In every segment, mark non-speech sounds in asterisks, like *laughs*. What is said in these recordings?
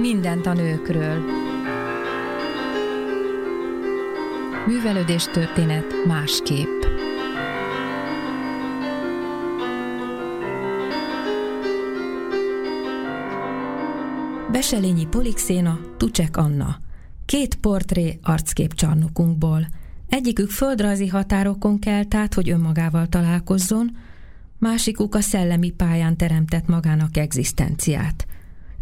Mindent a nőkről. Művelődés történet másképp. Beselényi Polixéna, Tucsek Anna. Két portré arckép csarnokunkból. Egyikük földrajzi határokon kelt át, hogy önmagával találkozzon, másikuk a szellemi pályán teremtett magának egzisztenciát –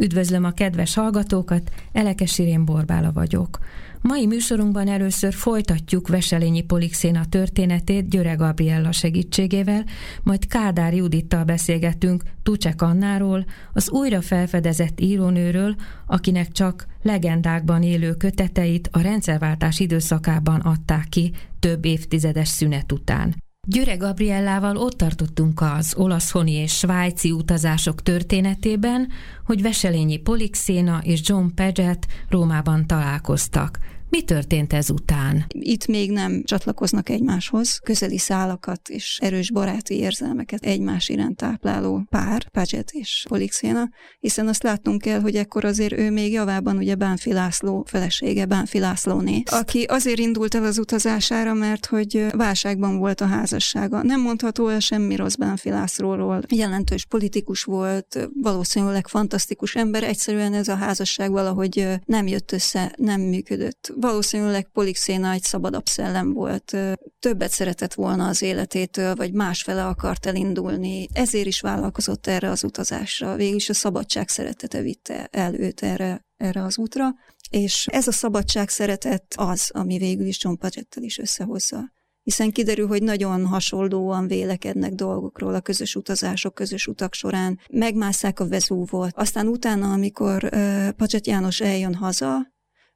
Üdvözlöm a kedves hallgatókat, Elekes Irén Borbála vagyok. Mai műsorunkban először folytatjuk Veselényi Polixéna történetét Györe Gabriella segítségével, majd Kádár Judittal beszélgetünk Tucsek Annáról, az újra felfedezett írónőről, akinek csak legendákban élő köteteit a rendszerváltás időszakában adták ki több évtizedes szünet után. Györe Gabriellával ott tartottunk az olaszhoni és svájci utazások történetében, hogy Veselényi Polixéna és John Paget Rómában találkoztak. Mi történt ezután? Itt még nem csatlakoznak egymáshoz, közeli szálakat és erős baráti érzelmeket egymás iránt tápláló pár, Paget és Polixéna, hiszen azt látnunk kell, hogy ekkor azért ő még javában ugye Bánfi László felesége, Bánfi Lászlóné, aki azért indult el az utazására, mert hogy válságban volt a házassága. Nem mondható el semmi rossz Bánfi Lászlóról. Jelentős politikus volt, valószínűleg fantasztikus ember, egyszerűen ez a házasság valahogy nem jött össze, nem működött valószínűleg Polixéna egy szabadabb szellem volt, többet szeretett volna az életétől, vagy másfele akart elindulni, ezért is vállalkozott erre az utazásra. Végülis a szabadság szeretete vitte el őt erre, erre az útra, és ez a szabadság szeretet az, ami végül is John Pagettel is összehozza hiszen kiderül, hogy nagyon hasonlóan vélekednek dolgokról a közös utazások, közös utak során. Megmásszák a Vezúvot. Aztán utána, amikor uh, Pacset János eljön haza,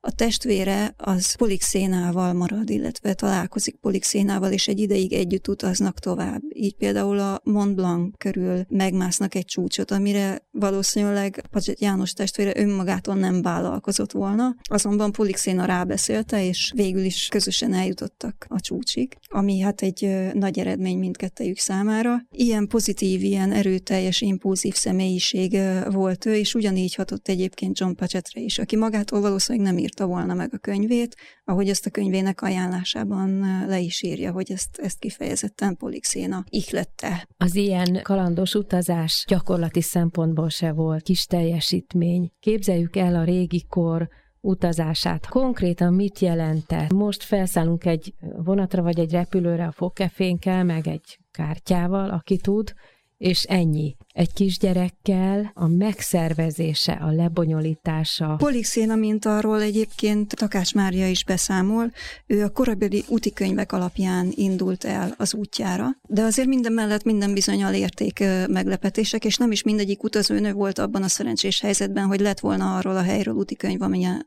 a testvére az Polixénával marad, illetve találkozik Polixénával, és egy ideig együtt utaznak tovább. Így például a Mont Blanc körül megmásznak egy csúcsot, amire valószínűleg Pazset János testvére önmagától nem vállalkozott volna, azonban Polixéna rábeszélte, és végül is közösen eljutottak a csúcsig, ami hát egy nagy eredmény mindkettejük számára. Ilyen pozitív, ilyen erőteljes, impulzív személyiség volt ő, és ugyanígy hatott egyébként John Pachetre is, aki magától valószínűleg nem írt írta volna meg a könyvét, ahogy ezt a könyvének ajánlásában le is írja, hogy ezt, ezt kifejezetten Polixéna ihlette. Az ilyen kalandos utazás gyakorlati szempontból se volt kis teljesítmény. Képzeljük el a régi kor utazását. Konkrétan mit jelentett? Most felszállunk egy vonatra vagy egy repülőre a fogkefénkkel, meg egy kártyával, aki tud, és ennyi. Egy kisgyerekkel a megszervezése, a lebonyolítása. Polixéna, mint arról egyébként Takács Mária is beszámol, ő a korabeli útikönyvek alapján indult el az útjára, de azért minden mellett minden bizonyal érték meglepetések, és nem is mindegyik utazónő volt abban a szerencsés helyzetben, hogy lett volna arról a helyről útikönyv,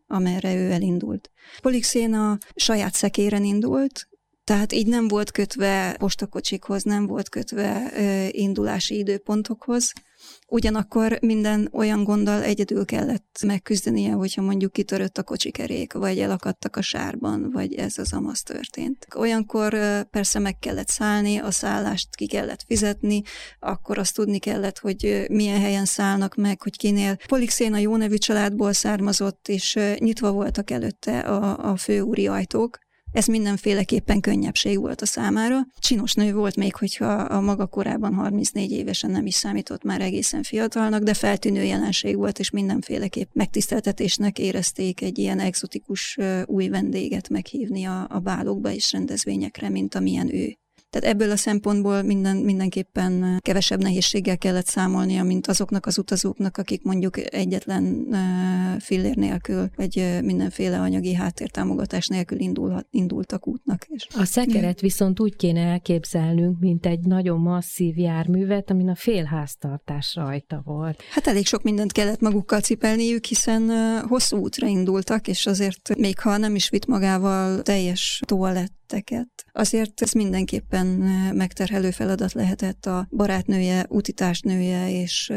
amelyre ő elindult. Polixéna saját szekéren indult, tehát így nem volt kötve postakocsikhoz, nem volt kötve ö, indulási időpontokhoz. Ugyanakkor minden olyan gonddal egyedül kellett megküzdenie, hogyha mondjuk kitörött a kocsikerék, vagy elakadtak a sárban, vagy ez az amaz történt. Olyankor persze meg kellett szállni, a szállást ki kellett fizetni, akkor azt tudni kellett, hogy milyen helyen szállnak meg, hogy kinél. Polixéna jó nevű családból származott, és nyitva voltak előtte a, a főúri ajtók, ez mindenféleképpen könnyebbség volt a számára. Csinos nő volt még, hogyha a maga korában 34 évesen nem is számított már egészen fiatalnak, de feltűnő jelenség volt, és mindenféleképp megtiszteltetésnek érezték egy ilyen exotikus új vendéget meghívni a, a bálokba és rendezvényekre, mint amilyen ő. Tehát ebből a szempontból minden, mindenképpen kevesebb nehézséggel kellett számolnia, mint azoknak az utazóknak, akik mondjuk egyetlen fillér nélkül, vagy mindenféle anyagi háttértámogatás nélkül indulhat, indultak útnak. És a szekeret viszont úgy kéne elképzelnünk, mint egy nagyon masszív járművet, amin a félháztartás rajta volt. Hát elég sok mindent kellett magukkal cipelniük, hiszen hosszú útra indultak, és azért még ha nem is vitt magával teljes toaletteket, azért ez mindenképpen megterhelő feladat lehetett a barátnője, utitársnője és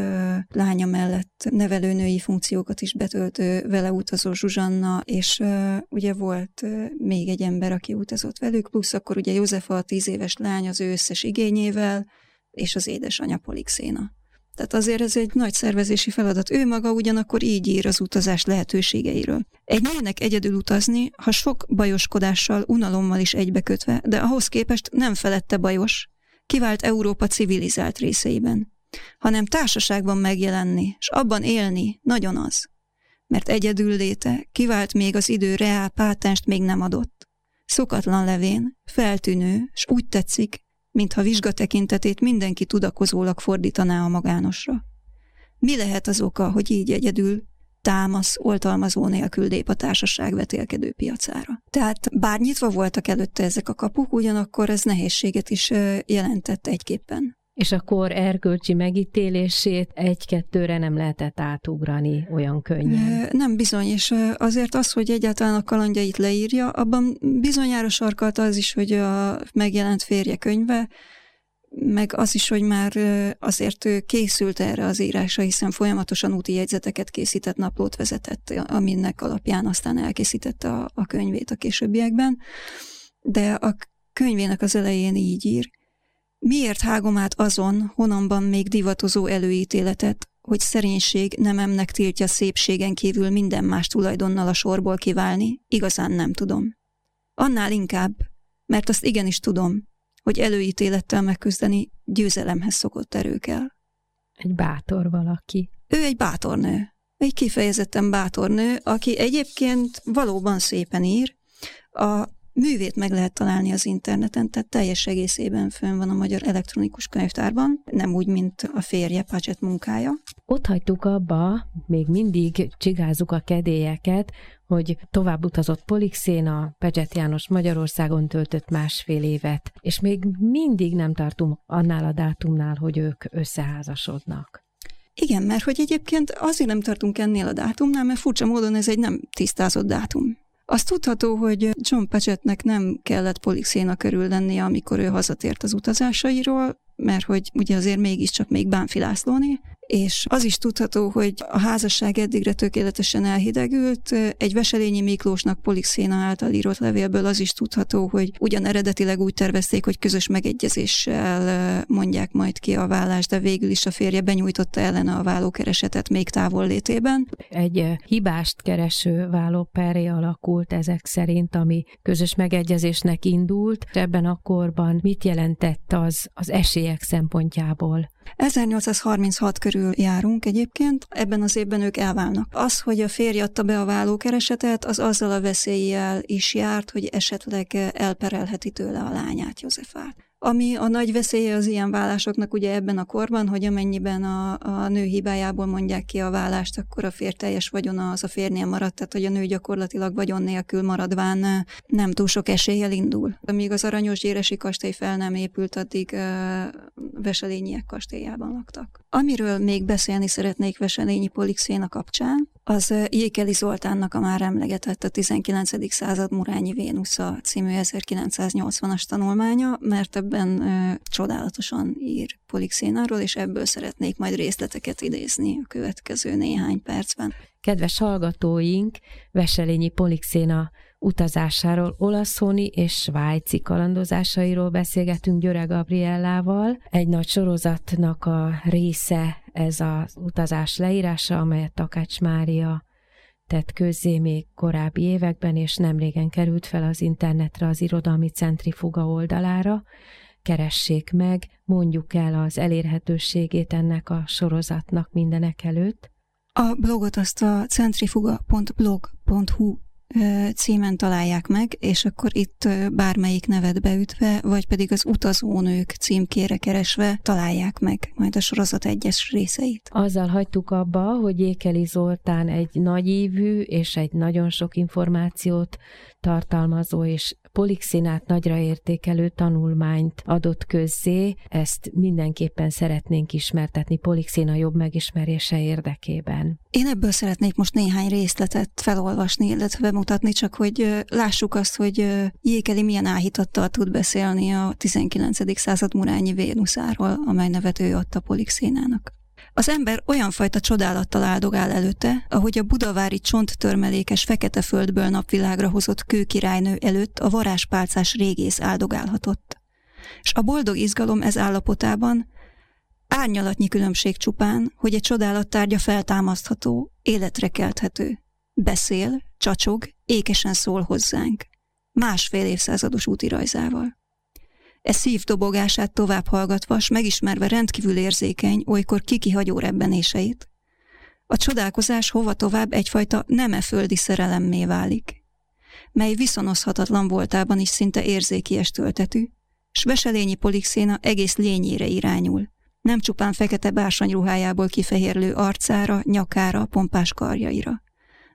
lánya mellett nevelőnői funkciókat is betöltő vele utazó Zsuzsanna, és ugye volt még egy ember, aki utazott velük, plusz akkor ugye Józefa a tíz éves lány az ő összes igényével, és az édesanyja Polixéna. Tehát azért ez egy nagy szervezési feladat. Ő maga ugyanakkor így ír az utazás lehetőségeiről. Egy nőnek egyedül utazni, ha sok bajoskodással, unalommal is egybekötve, de ahhoz képest nem felette bajos, kivált Európa civilizált részeiben, hanem társaságban megjelenni, és abban élni nagyon az. Mert egyedül léte kivált még az idő reál pátenst még nem adott. Szokatlan levén, feltűnő, és úgy tetszik, mintha vizsga tekintetét mindenki tudakozólag fordítaná a magánosra. Mi lehet az oka, hogy így egyedül támasz, oltalmazó nélkül lép a társaság vetélkedő piacára. Tehát bár nyitva voltak előtte ezek a kapuk, ugyanakkor ez nehézséget is jelentett egyképpen és a kor erkölcsi megítélését egy-kettőre nem lehetett átugrani olyan könnyen. Nem bizony, és azért az, hogy egyáltalán a kalandjait leírja, abban bizonyára sarkalt az is, hogy a megjelent férje könyve, meg az is, hogy már azért ő készült erre az írásra, hiszen folyamatosan úti jegyzeteket készített, naplót vezetett, aminek alapján aztán elkészítette a, a könyvét a későbbiekben. De a könyvének az elején így ír, Miért hágom át azon, honamban még divatozó előítéletet, hogy szerénység nememnek tiltja szépségen kívül minden más tulajdonnal a sorból kiválni, igazán nem tudom. Annál inkább, mert azt igenis tudom, hogy előítélettel megküzdeni győzelemhez szokott erő kell. Egy bátor valaki. Ő egy bátor nő. Egy kifejezetten bátor nő, aki egyébként valóban szépen ír. A művét meg lehet találni az interneten, tehát teljes egészében fönn van a Magyar Elektronikus Könyvtárban, nem úgy, mint a férje Pacset munkája. Ott hagytuk abba, még mindig csigázzuk a kedélyeket, hogy tovább utazott Polixéna, Pecset János Magyarországon töltött másfél évet, és még mindig nem tartunk annál a dátumnál, hogy ők összeházasodnak. Igen, mert hogy egyébként azért nem tartunk ennél a dátumnál, mert furcsa módon ez egy nem tisztázott dátum. Az tudható, hogy John Pagetnek nem kellett Polixéna körül lennie, amikor ő hazatért az utazásairól, mert hogy ugye azért mégiscsak még Bánfi Lászlóné, és az is tudható, hogy a házasság eddigre tökéletesen elhidegült. Egy Veselényi Miklósnak Polixéna által írott levélből az is tudható, hogy ugyan eredetileg úgy tervezték, hogy közös megegyezéssel mondják majd ki a vállást, de végül is a férje benyújtotta ellene a vállókeresetet még távol létében. Egy hibást kereső vállóperé alakult ezek szerint, ami közös megegyezésnek indult. Ebben a korban mit jelentett az az esélyek szempontjából? 1836 körül járunk egyébként, ebben az évben ők elválnak. Az, hogy a férj adta be a vállókeresetet, az azzal a veszéllyel is járt, hogy esetleg elperelheti tőle a lányát, Józsefát. Ami a nagy veszélye az ilyen vállásoknak ugye ebben a korban, hogy amennyiben a, a nő hibájából mondják ki a vállást, akkor a férj teljes vagyona az a férnél maradt, tehát hogy a nő gyakorlatilag vagyon nélkül maradván nem túl sok eséllyel indul. Amíg az aranyos gyéresi kastély fel nem épült, addig uh, Veselényiek kastélyában laktak. Amiről még beszélni szeretnék Veselényi Polixéna kapcsán, az Jékeli Zoltánnak a már emlegetett a 19. század Murányi Vénusza című 1980-as tanulmánya, mert ebben ö, csodálatosan ír Polixénáról, és ebből szeretnék majd részleteket idézni a következő néhány percben. Kedves hallgatóink, Veselényi Polixéna utazásáról, olaszoni és svájci kalandozásairól beszélgetünk Györe Gabriellával. Egy nagy sorozatnak a része ez az utazás leírása, amelyet Takács Mária tett közzé még korábbi években, és nemrégen került fel az internetre az irodalmi centrifuga oldalára. Keressék meg, mondjuk el az elérhetőségét ennek a sorozatnak mindenek előtt. A blogot azt a centrifuga.blog.hu címen találják meg, és akkor itt bármelyik nevet beütve, vagy pedig az utazónők címkére keresve találják meg majd a sorozat egyes részeit. Azzal hagytuk abba, hogy Ékeli Zoltán egy nagyívű és egy nagyon sok információt tartalmazó és polixinát nagyra értékelő tanulmányt adott közzé, ezt mindenképpen szeretnénk ismertetni polixina jobb megismerése érdekében. Én ebből szeretnék most néhány részletet felolvasni, illetve bemutatni, csak hogy lássuk azt, hogy Jékeli milyen áhítattal tud beszélni a 19. század murányi Vénuszáról, amely nevet ő adta polixénának. Az ember olyan fajta csodálattal áldogál előtte, ahogy a budavári csonttörmelékes fekete földből napvilágra hozott kőkirálynő előtt a varázspálcás régész áldogálhatott. És a boldog izgalom ez állapotában árnyalatnyi különbség csupán, hogy egy csodálattárgya feltámasztható, életre kelthető. Beszél, csacsog, ékesen szól hozzánk. Másfél évszázados útirajzával. E szívdobogását tovább hallgatva, s megismerve rendkívül érzékeny, olykor kikihagyó rebbenéseit, a csodálkozás hova tovább egyfajta neme földi szerelemmé válik, mely viszonozhatatlan voltában is szinte érzékies töltetű, s Veselényi Polixéna egész lényére irányul, nem csupán fekete bársonyruhájából kifehérlő arcára, nyakára, pompás karjaira.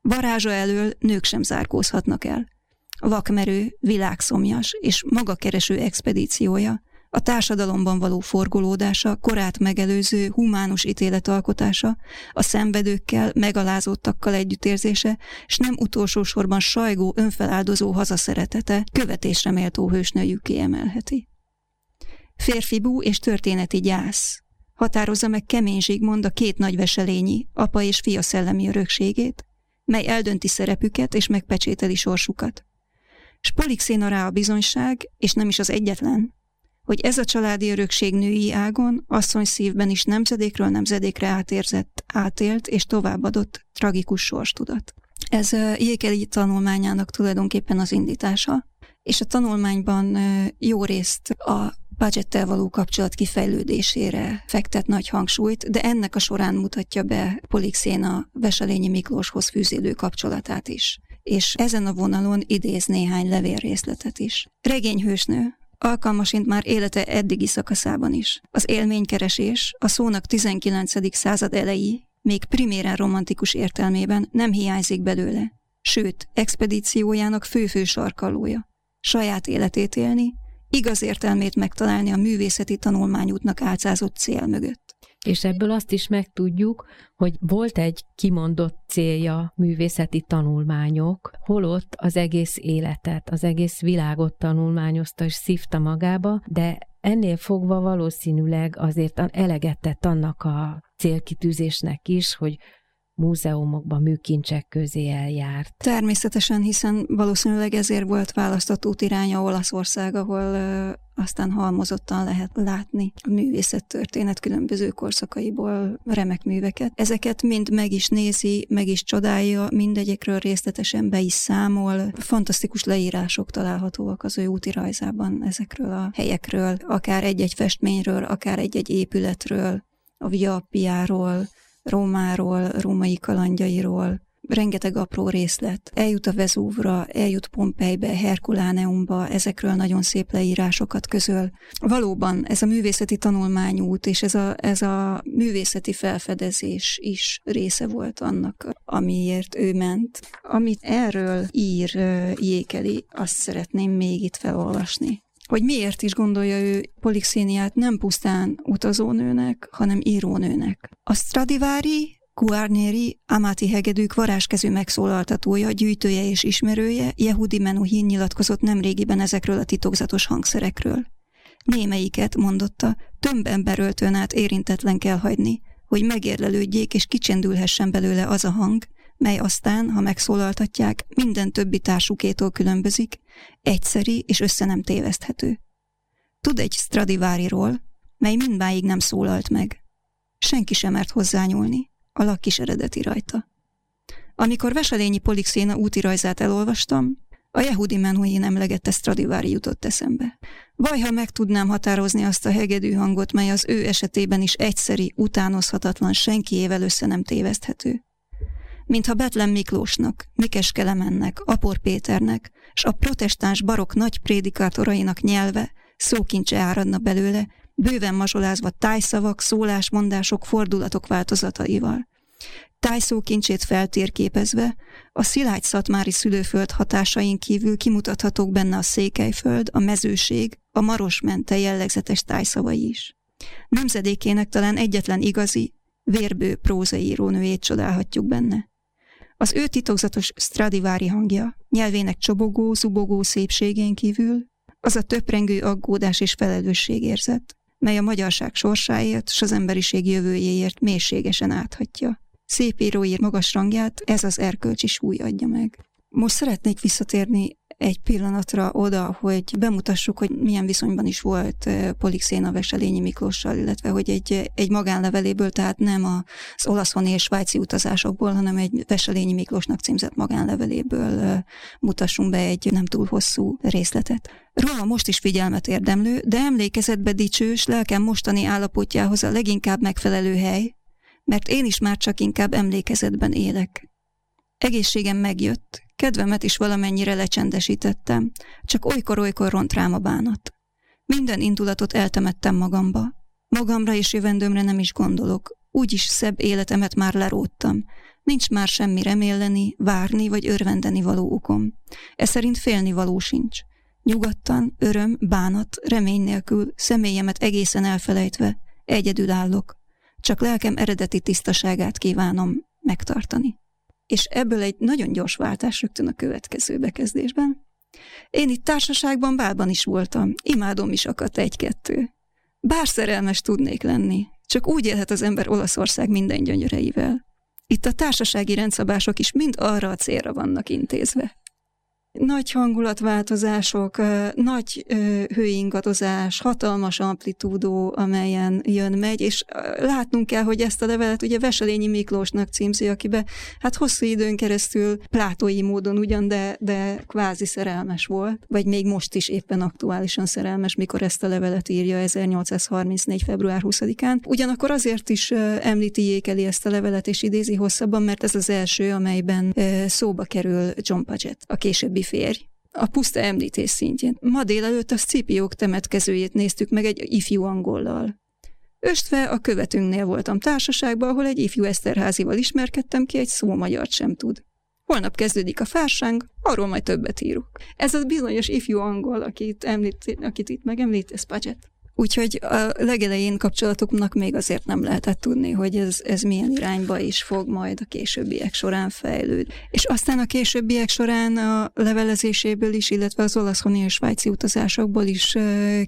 Varázsa elől nők sem zárkózhatnak el vakmerő, világszomjas és magakereső expedíciója, a társadalomban való forgolódása, korát megelőző humánus ítéletalkotása, a szenvedőkkel, megalázottakkal együttérzése, és nem utolsó sorban sajgó, önfeláldozó hazaszeretete követésre méltó hősnőjük kiemelheti. Férfibú és történeti gyász. Határozza meg kemény Zsigmond a két nagy veselényi, apa és fia szellemi örökségét, mely eldönti szerepüket és megpecsételi sorsukat. S Polixéna rá a bizonyság, és nem is az egyetlen, hogy ez a családi örökség női ágon, asszony szívben is nemzedékről nemzedékre átérzett, átélt és továbbadott tragikus sorstudat. Ez Jékeli tanulmányának tulajdonképpen az indítása, és a tanulmányban jó részt a budgettel való kapcsolat kifejlődésére fektet nagy hangsúlyt, de ennek a során mutatja be Polixéna Veselényi Miklóshoz fűződő kapcsolatát is és ezen a vonalon idéz néhány levélrészletet is. Regényhősnő, alkalmasint már élete eddigi szakaszában is. Az élménykeresés a szónak 19. század elejé, még priméren romantikus értelmében nem hiányzik belőle, sőt, expedíciójának fő-fő sarkalója. Saját életét élni, igaz értelmét megtalálni a művészeti tanulmányútnak álcázott cél mögött. És ebből azt is megtudjuk, hogy volt egy kimondott célja művészeti tanulmányok, holott az egész életet, az egész világot tanulmányozta és szívta magába, de ennél fogva valószínűleg azért eleget tett annak a célkitűzésnek is, hogy múzeumokban, műkincsek közé eljárt. Természetesen, hiszen valószínűleg ezért volt választott útiránya Olaszország, ahol ö, aztán halmozottan lehet látni a művészettörténet különböző korszakaiból remek műveket. Ezeket mind meg is nézi, meg is csodálja, mindegyekről részletesen be is számol. Fantasztikus leírások találhatóak az ő útirajzában ezekről a helyekről, akár egy-egy festményről, akár egy-egy épületről, a Via Appiáról, Rómáról, római kalandjairól, rengeteg apró részlet. Eljut a Vezúvra, eljut Pompejbe, Herkuláneumba, ezekről nagyon szép leírásokat közöl. Valóban ez a művészeti tanulmányút és ez a, ez a művészeti felfedezés is része volt annak, amiért ő ment. Amit erről ír Jékeli, azt szeretném még itt felolvasni hogy miért is gondolja ő Polixéniát nem pusztán utazónőnek, hanem írónőnek. A Stradivari, Guarneri, Amati hegedűk varázskezű megszólaltatója, gyűjtője és ismerője, Yehudi Menuhin nyilatkozott nemrégiben ezekről a titokzatos hangszerekről. Némelyiket, mondotta, több emberöltőn át érintetlen kell hagyni, hogy megérlelődjék és kicsendülhessen belőle az a hang, mely aztán, ha megszólaltatják, minden többi társukétól különbözik, egyszeri és össze nem téveszthető. Tud egy Stradiváriról, mely mindmáig nem szólalt meg. Senki sem mert hozzányúlni, a lak is eredeti rajta. Amikor Veselényi Polixéna útirajzát elolvastam, a Yehudi Menuhin emlegette Stradivári jutott eszembe. Vaj, ha meg tudnám határozni azt a hegedű hangot, mely az ő esetében is egyszeri, utánozhatatlan, senkiével össze nem téveszthető mintha Betlen Miklósnak, Mikes Kelemennek, Apor Péternek, s a protestáns barok nagy prédikátorainak nyelve, szókincse áradna belőle, bőven mazsolázva tájszavak, szólásmondások, fordulatok változataival. Tájszókincsét feltérképezve, a szilágy szatmári szülőföld hatásain kívül kimutathatók benne a székelyföld, a mezőség, a marosmente jellegzetes tájszavai is. Nemzedékének talán egyetlen igazi, vérbő prózaírónőjét csodálhatjuk benne. Az ő titokzatos Stradivári hangja, nyelvének csobogó, zubogó szépségén kívül, az a töprengő aggódás és felelősségérzet, mely a magyarság sorsáért s az emberiség jövőjéért mélységesen áthatja. Szép íróír magas rangját ez az erkölcsi súly adja meg. Most szeretnék visszatérni egy pillanatra oda, hogy bemutassuk, hogy milyen viszonyban is volt Polixéna Veselényi Miklóssal, illetve hogy egy, egy magánleveléből, tehát nem az olaszoni és svájci utazásokból, hanem egy Veselényi Miklósnak címzett magánleveléből mutassunk be egy nem túl hosszú részletet. Róla most is figyelmet érdemlő, de emlékezetbe dicsős, lelkem mostani állapotjához a leginkább megfelelő hely, mert én is már csak inkább emlékezetben élek. Egészségem megjött, kedvemet is valamennyire lecsendesítettem, csak olykor-olykor ront rám a bánat. Minden indulatot eltemettem magamba. Magamra és jövendőmre nem is gondolok, úgyis szebb életemet már leróttam. Nincs már semmi reméleni, várni vagy örvendeni való okom. Ez szerint félni való sincs. Nyugodtan, öröm, bánat, remény nélkül, személyemet egészen elfelejtve, egyedül állok. Csak lelkem eredeti tisztaságát kívánom megtartani és ebből egy nagyon gyors váltás rögtön a következő bekezdésben. Én itt társaságban bálban is voltam, imádom is akadt egy-kettő. Bár szerelmes tudnék lenni, csak úgy élhet az ember Olaszország minden gyönyöreivel. Itt a társasági rendszabások is mind arra a célra vannak intézve nagy hangulatváltozások, nagy hőingadozás, hatalmas amplitúdó, amelyen jön-megy, és látnunk kell, hogy ezt a levelet ugye Veselényi Miklósnak címzi, akibe hát hosszú időn keresztül plátói módon ugyan, de, de kvázi szerelmes volt, vagy még most is éppen aktuálisan szerelmes, mikor ezt a levelet írja 1834. február 20-án. Ugyanakkor azért is említi Jékeli ezt a levelet, és idézi hosszabban, mert ez az első, amelyben szóba kerül John Paget, a későbbi férj, a puszta említés szintjén. Ma délelőtt a Scipiók temetkezőjét néztük meg egy ifjú angollal. Östve a követünknél voltam társaságban, ahol egy ifjú Eszterházival ismerkedtem ki, egy szó magyar sem tud. Holnap kezdődik a fársáng, arról majd többet írok. Ez az bizonyos ifjú angol, akit, említ, akit itt megemlít, ez Paget. Úgyhogy a legelején kapcsolatoknak még azért nem lehetett tudni, hogy ez, ez milyen irányba is fog majd a későbbiek során fejlődni. És aztán a későbbiek során a levelezéséből is, illetve az olaszhoni és svájci utazásokból is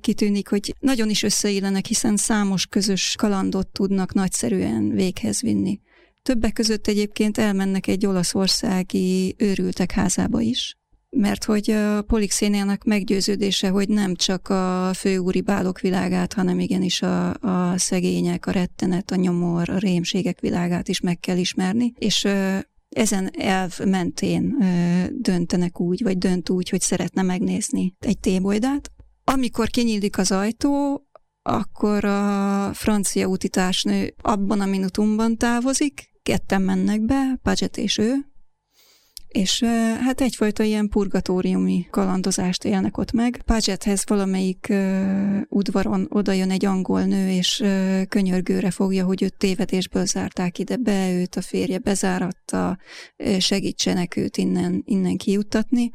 kitűnik, hogy nagyon is összeillenek, hiszen számos közös kalandot tudnak nagyszerűen véghez vinni. Többek között egyébként elmennek egy olaszországi őrültek házába is, mert hogy a Polixénének meggyőződése, hogy nem csak a főúri bálok világát, hanem igenis a, a szegények, a rettenet, a nyomor, a rémségek világát is meg kell ismerni, és ezen elv mentén döntenek úgy, vagy dönt úgy, hogy szeretne megnézni egy tébolydát. Amikor kinyílik az ajtó, akkor a francia útitársnő abban a minutumban távozik, ketten mennek be, Paget és ő, és hát egyfajta ilyen purgatóriumi kalandozást élnek ott meg. Pagethez valamelyik uh, udvaron odajön egy angol nő, és uh, könyörgőre fogja, hogy őt tévedésből zárták ide be, őt a férje bezáratta, segítsenek őt innen, innen kijuttatni.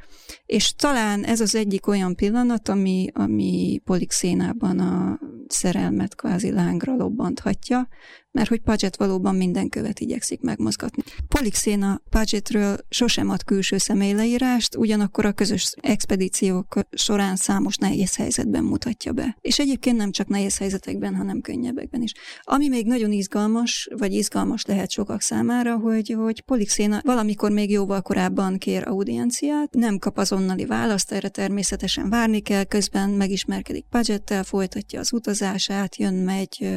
És talán ez az egyik olyan pillanat, ami, ami Polixénában a szerelmet kvázi lángra lobbanthatja, mert hogy Paget valóban minden követ igyekszik megmozgatni. Polixéna Pagetről sosem ad külső személyleírást, ugyanakkor a közös expedíciók során számos nehéz helyzetben mutatja be. És egyébként nem csak nehéz helyzetekben, hanem könnyebbekben is. Ami még nagyon izgalmas, vagy izgalmas lehet sokak számára, hogy, hogy Polixéna valamikor még jóval korábban kér audienciát, nem kap azonnali választ, erre természetesen várni kell, közben megismerkedik Pagettel, folytatja az utazását, jön, megy,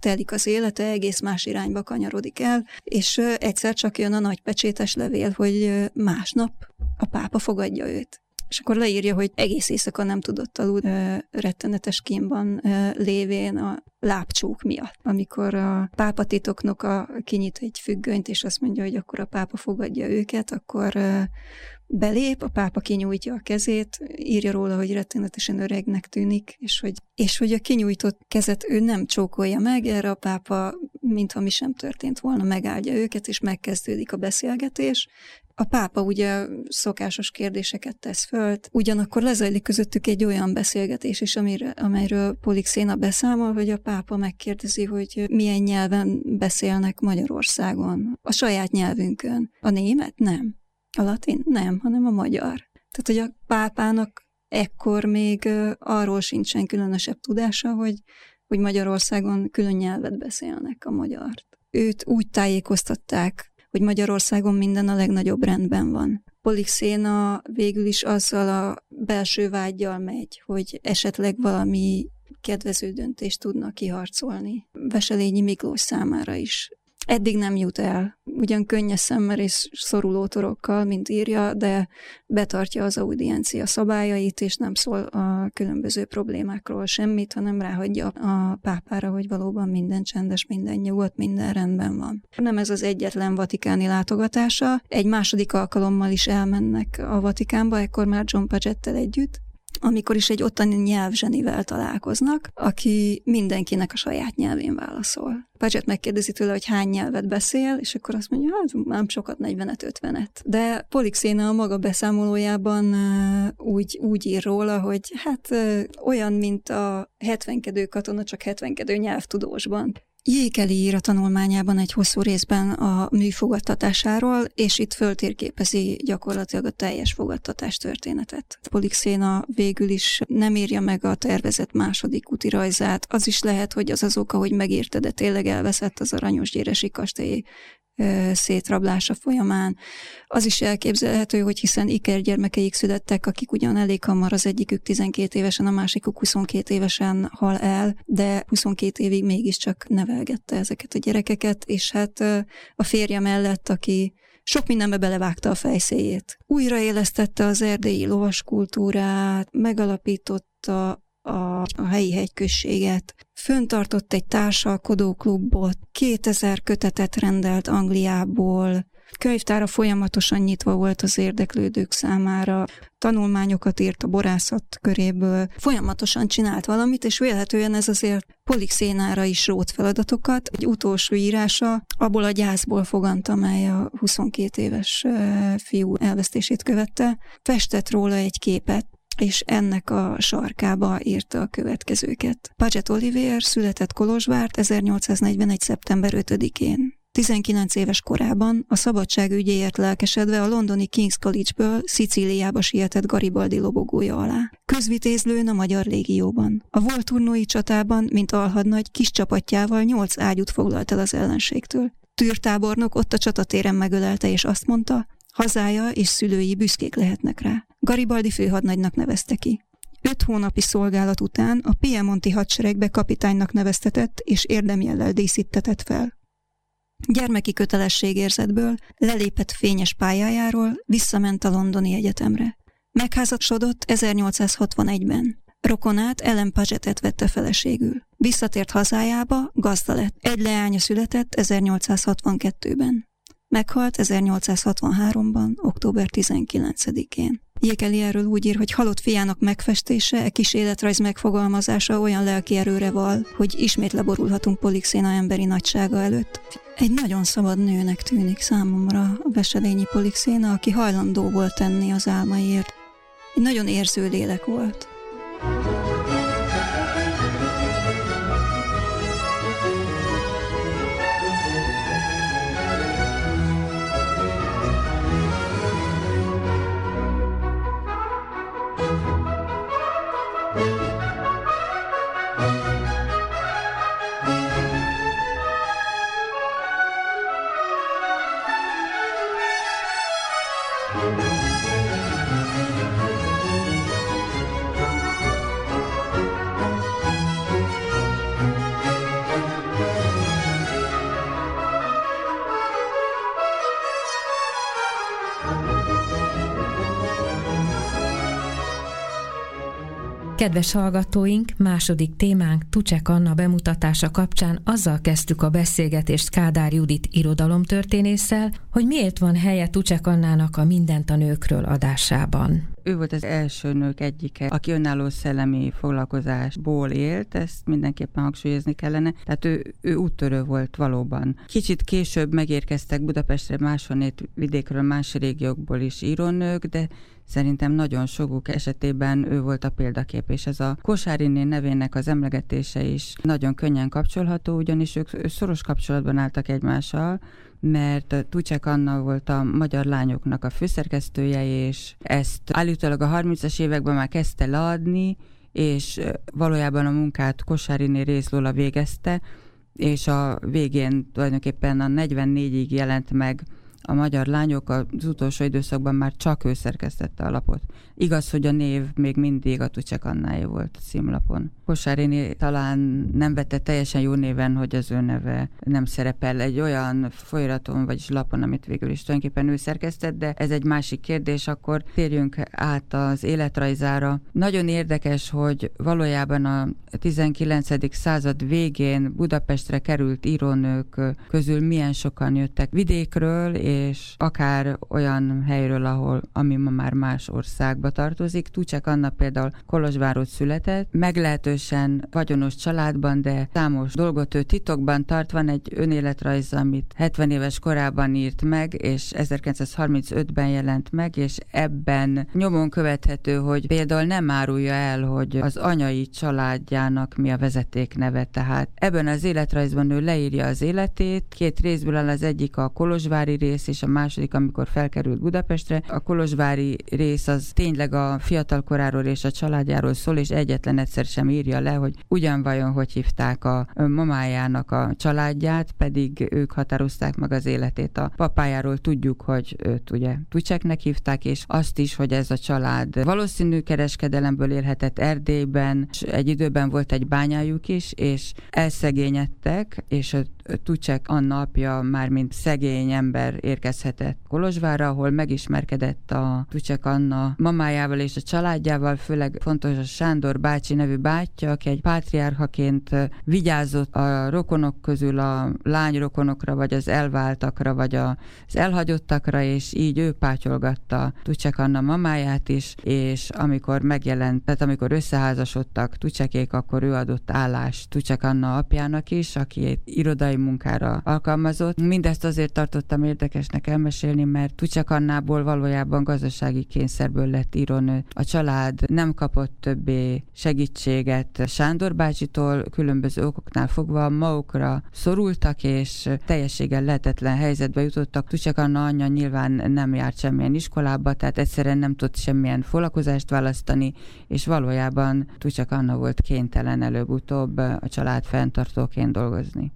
telik az élete, egész más irányba kanyarodik el, és egyszer csak jön a nagy pecsétes levél, hogy másnap a pápa fogadja őt. És akkor leírja, hogy egész éjszaka nem tudott aludni, rettenetes kínban lévén a lábcsók miatt. Amikor a pápa titoknoka kinyit egy függönyt, és azt mondja, hogy akkor a pápa fogadja őket, akkor belép, a pápa kinyújtja a kezét, írja róla, hogy rettenetesen öregnek tűnik, és hogy, és hogy a kinyújtott kezet ő nem csókolja meg, erre a pápa, mintha mi sem történt volna, megáldja őket, és megkezdődik a beszélgetés, a pápa ugye szokásos kérdéseket tesz föl, ugyanakkor lezajlik közöttük egy olyan beszélgetés is, amire, amelyről Polixéna beszámol, hogy a pápa megkérdezi, hogy milyen nyelven beszélnek Magyarországon. A saját nyelvünkön. A német? Nem. A latin? Nem, hanem a magyar. Tehát, hogy a pápának ekkor még arról sincsen különösebb tudása, hogy, hogy Magyarországon külön nyelvet beszélnek a magyart. Őt úgy tájékoztatták hogy Magyarországon minden a legnagyobb rendben van. Polixéna végül is azzal a belső vágyjal megy, hogy esetleg valami kedvező döntést tudna kiharcolni. Veselényi Miklós számára is Eddig nem jut el, ugyan könnyes szemmel és szoruló torokkal, mint írja, de betartja az audiencia szabályait, és nem szól a különböző problémákról semmit, hanem ráhagyja a pápára, hogy valóban minden csendes, minden nyugodt, minden rendben van. Nem ez az egyetlen vatikáni látogatása, egy második alkalommal is elmennek a Vatikánba, ekkor már John Pagettel együtt, amikor is egy ottani nyelvzsenivel találkoznak, aki mindenkinek a saját nyelvén válaszol. Paget megkérdezi tőle, hogy hány nyelvet beszél, és akkor azt mondja, hát nem sokat, 40-50-et. De Polixéna a maga beszámolójában úgy, úgy ír róla, hogy hát olyan, mint a 70 katona, csak 70 nyelvtudósban. Jékeli ír a tanulmányában egy hosszú részben a mű fogadtatásáról, és itt föltérképezi gyakorlatilag a teljes fogadtatás történetet. Polixéna végül is nem írja meg a tervezett második rajzát. Az is lehet, hogy az az oka, hogy megírta, de tényleg elveszett az aranyos gyéresi kastély szétrablása folyamán. Az is elképzelhető, hogy hiszen Iker gyermekeik születtek, akik ugyan elég hamar az egyikük 12 évesen, a másikuk 22 évesen hal el, de 22 évig mégiscsak nevelgette ezeket a gyerekeket, és hát a férje mellett, aki sok mindenbe belevágta a fejszéjét. Újraélesztette az erdélyi lovaskultúrát, megalapította a, a helyi hegyközséget. Föntartott egy társalkodó klubot, 2000 kötetet rendelt Angliából, könyvtára folyamatosan nyitva volt az érdeklődők számára, tanulmányokat írt a borászat köréből, folyamatosan csinált valamit, és vélhetően ez azért polixénára is rót feladatokat. Egy utolsó írása abból a gyászból fogant, amely a 22 éves fiú elvesztését követte, festett róla egy képet, és ennek a sarkába írta a következőket. Paget Oliver született Kolozsvárt 1841. szeptember 5-én. 19 éves korában a szabadság ügyéért lelkesedve a londoni King's College-ből Szicíliába sietett Garibaldi lobogója alá. Közvitézlőn a Magyar Légióban. A volt turnói csatában, mint alhadnagy, kis csapatjával nyolc ágyút foglalt el az ellenségtől. Tűrtábornok ott a csatatéren megölelte, és azt mondta, hazája és szülői büszkék lehetnek rá. Garibaldi főhadnagynak nevezte ki. Öt hónapi szolgálat után a Piemonti hadseregbe kapitánynak neveztetett és érdemjellel díszítetett fel. Gyermeki kötelességérzetből lelépett fényes pályájáról, visszament a londoni egyetemre. Megházasodott 1861-ben. Rokonát Ellen Pagetet vette feleségül. Visszatért hazájába, gazda lett. Egy leánya született 1862-ben. Meghalt 1863-ban, október 19-én. Jékeli erről úgy ír, hogy halott fiának megfestése, e kis életrajz megfogalmazása olyan lelki erőre val, hogy ismét leborulhatunk Polixéna emberi nagysága előtt. Egy nagyon szabad nőnek tűnik számomra a Veselényi Polixéna, aki hajlandó volt tenni az álmaiért. Egy nagyon érző lélek volt. Kedves hallgatóink, második témánk Tucsek Anna bemutatása kapcsán azzal kezdtük a beszélgetést Kádár Judit irodalomtörténésszel, hogy miért van helye Tucsek Annának a Mindent a nőkről adásában. Ő volt az első nők egyike, aki önálló szellemi foglalkozásból élt, ezt mindenképpen hangsúlyozni kellene. Tehát ő, ő úttörő volt valóban. Kicsit később megérkeztek Budapestre máshonnét vidékről, más régiókból is írónők, de Szerintem nagyon sokuk esetében ő volt a példakép, és ez a Kosáriné nevének az emlegetése is nagyon könnyen kapcsolható, ugyanis ők szoros kapcsolatban álltak egymással, mert Tucsek Anna volt a magyar lányoknak a főszerkesztője, és ezt állítólag a 30-as években már kezdte leadni, és valójában a munkát Kosáriné részlóla végezte, és a végén tulajdonképpen a 44-ig jelent meg a magyar lányok az utolsó időszakban már csak ő szerkesztette a lapot. Igaz, hogy a név még mindig a Tucsek Annáé volt a címlapon. Kosárini talán nem vette teljesen jó néven, hogy az ő neve nem szerepel egy olyan folyraton, vagyis lapon, amit végül is tulajdonképpen ő szerkesztett, de ez egy másik kérdés, akkor térjünk át az életrajzára. Nagyon érdekes, hogy valójában a 19. század végén Budapestre került írónők közül milyen sokan jöttek vidékről, és akár olyan helyről, ahol, ami ma már más országba tartozik. Tucsek Anna például Kolozsvárot született, meglehetősen vagyonos családban, de számos dolgot ő titokban tart. Van egy önéletrajz, amit 70 éves korában írt meg, és 1935-ben jelent meg, és ebben nyomon követhető, hogy például nem árulja el, hogy az anyai családjának mi a vezeték neve. Tehát ebben az életrajzban ő leírja az életét, két részből áll az egyik a Kolozsvári rész, rész, és a második, amikor felkerült Budapestre. A Kolozsvári rész az tényleg a fiatal koráról és a családjáról szól, és egyetlen egyszer sem írja le, hogy ugyan vajon hogy hívták a mamájának a családját, pedig ők határozták meg az életét. A papájáról tudjuk, hogy őt ugye Tucseknek hívták, és azt is, hogy ez a család valószínű kereskedelemből élhetett Erdélyben, és egy időben volt egy bányájuk is, és elszegényedtek, és Tucsek Anna apja már mint szegény ember érkezhetett Kolozsvárra, ahol megismerkedett a Tucsek Anna mamájával és a családjával, főleg fontos a Sándor bácsi nevű bátyja, aki egy pátriárhaként vigyázott a rokonok közül a lányrokonokra, vagy az elváltakra, vagy az elhagyottakra, és így ő pátyolgatta Tucsek Anna mamáját is, és amikor megjelent, tehát amikor összeházasodtak Tucsekék, akkor ő adott állást Tucsek Anna apjának is, aki irodai irodai munkára alkalmazott. Mindezt azért tartottam érdekesnek elmesélni, mert Tucsak Annából valójában gazdasági kényszerből lett írónő. A család nem kapott többé segítséget Sándor bácsitól, különböző okoknál fogva magukra szorultak, és teljességgel lehetetlen helyzetbe jutottak. Tucsak Anna anyja nyilván nem járt semmilyen iskolába, tehát egyszerűen nem tudott semmilyen foglalkozást választani, és valójában Tucsak Anna volt kénytelen előbb-utóbb a család fenntartóként dolgozni.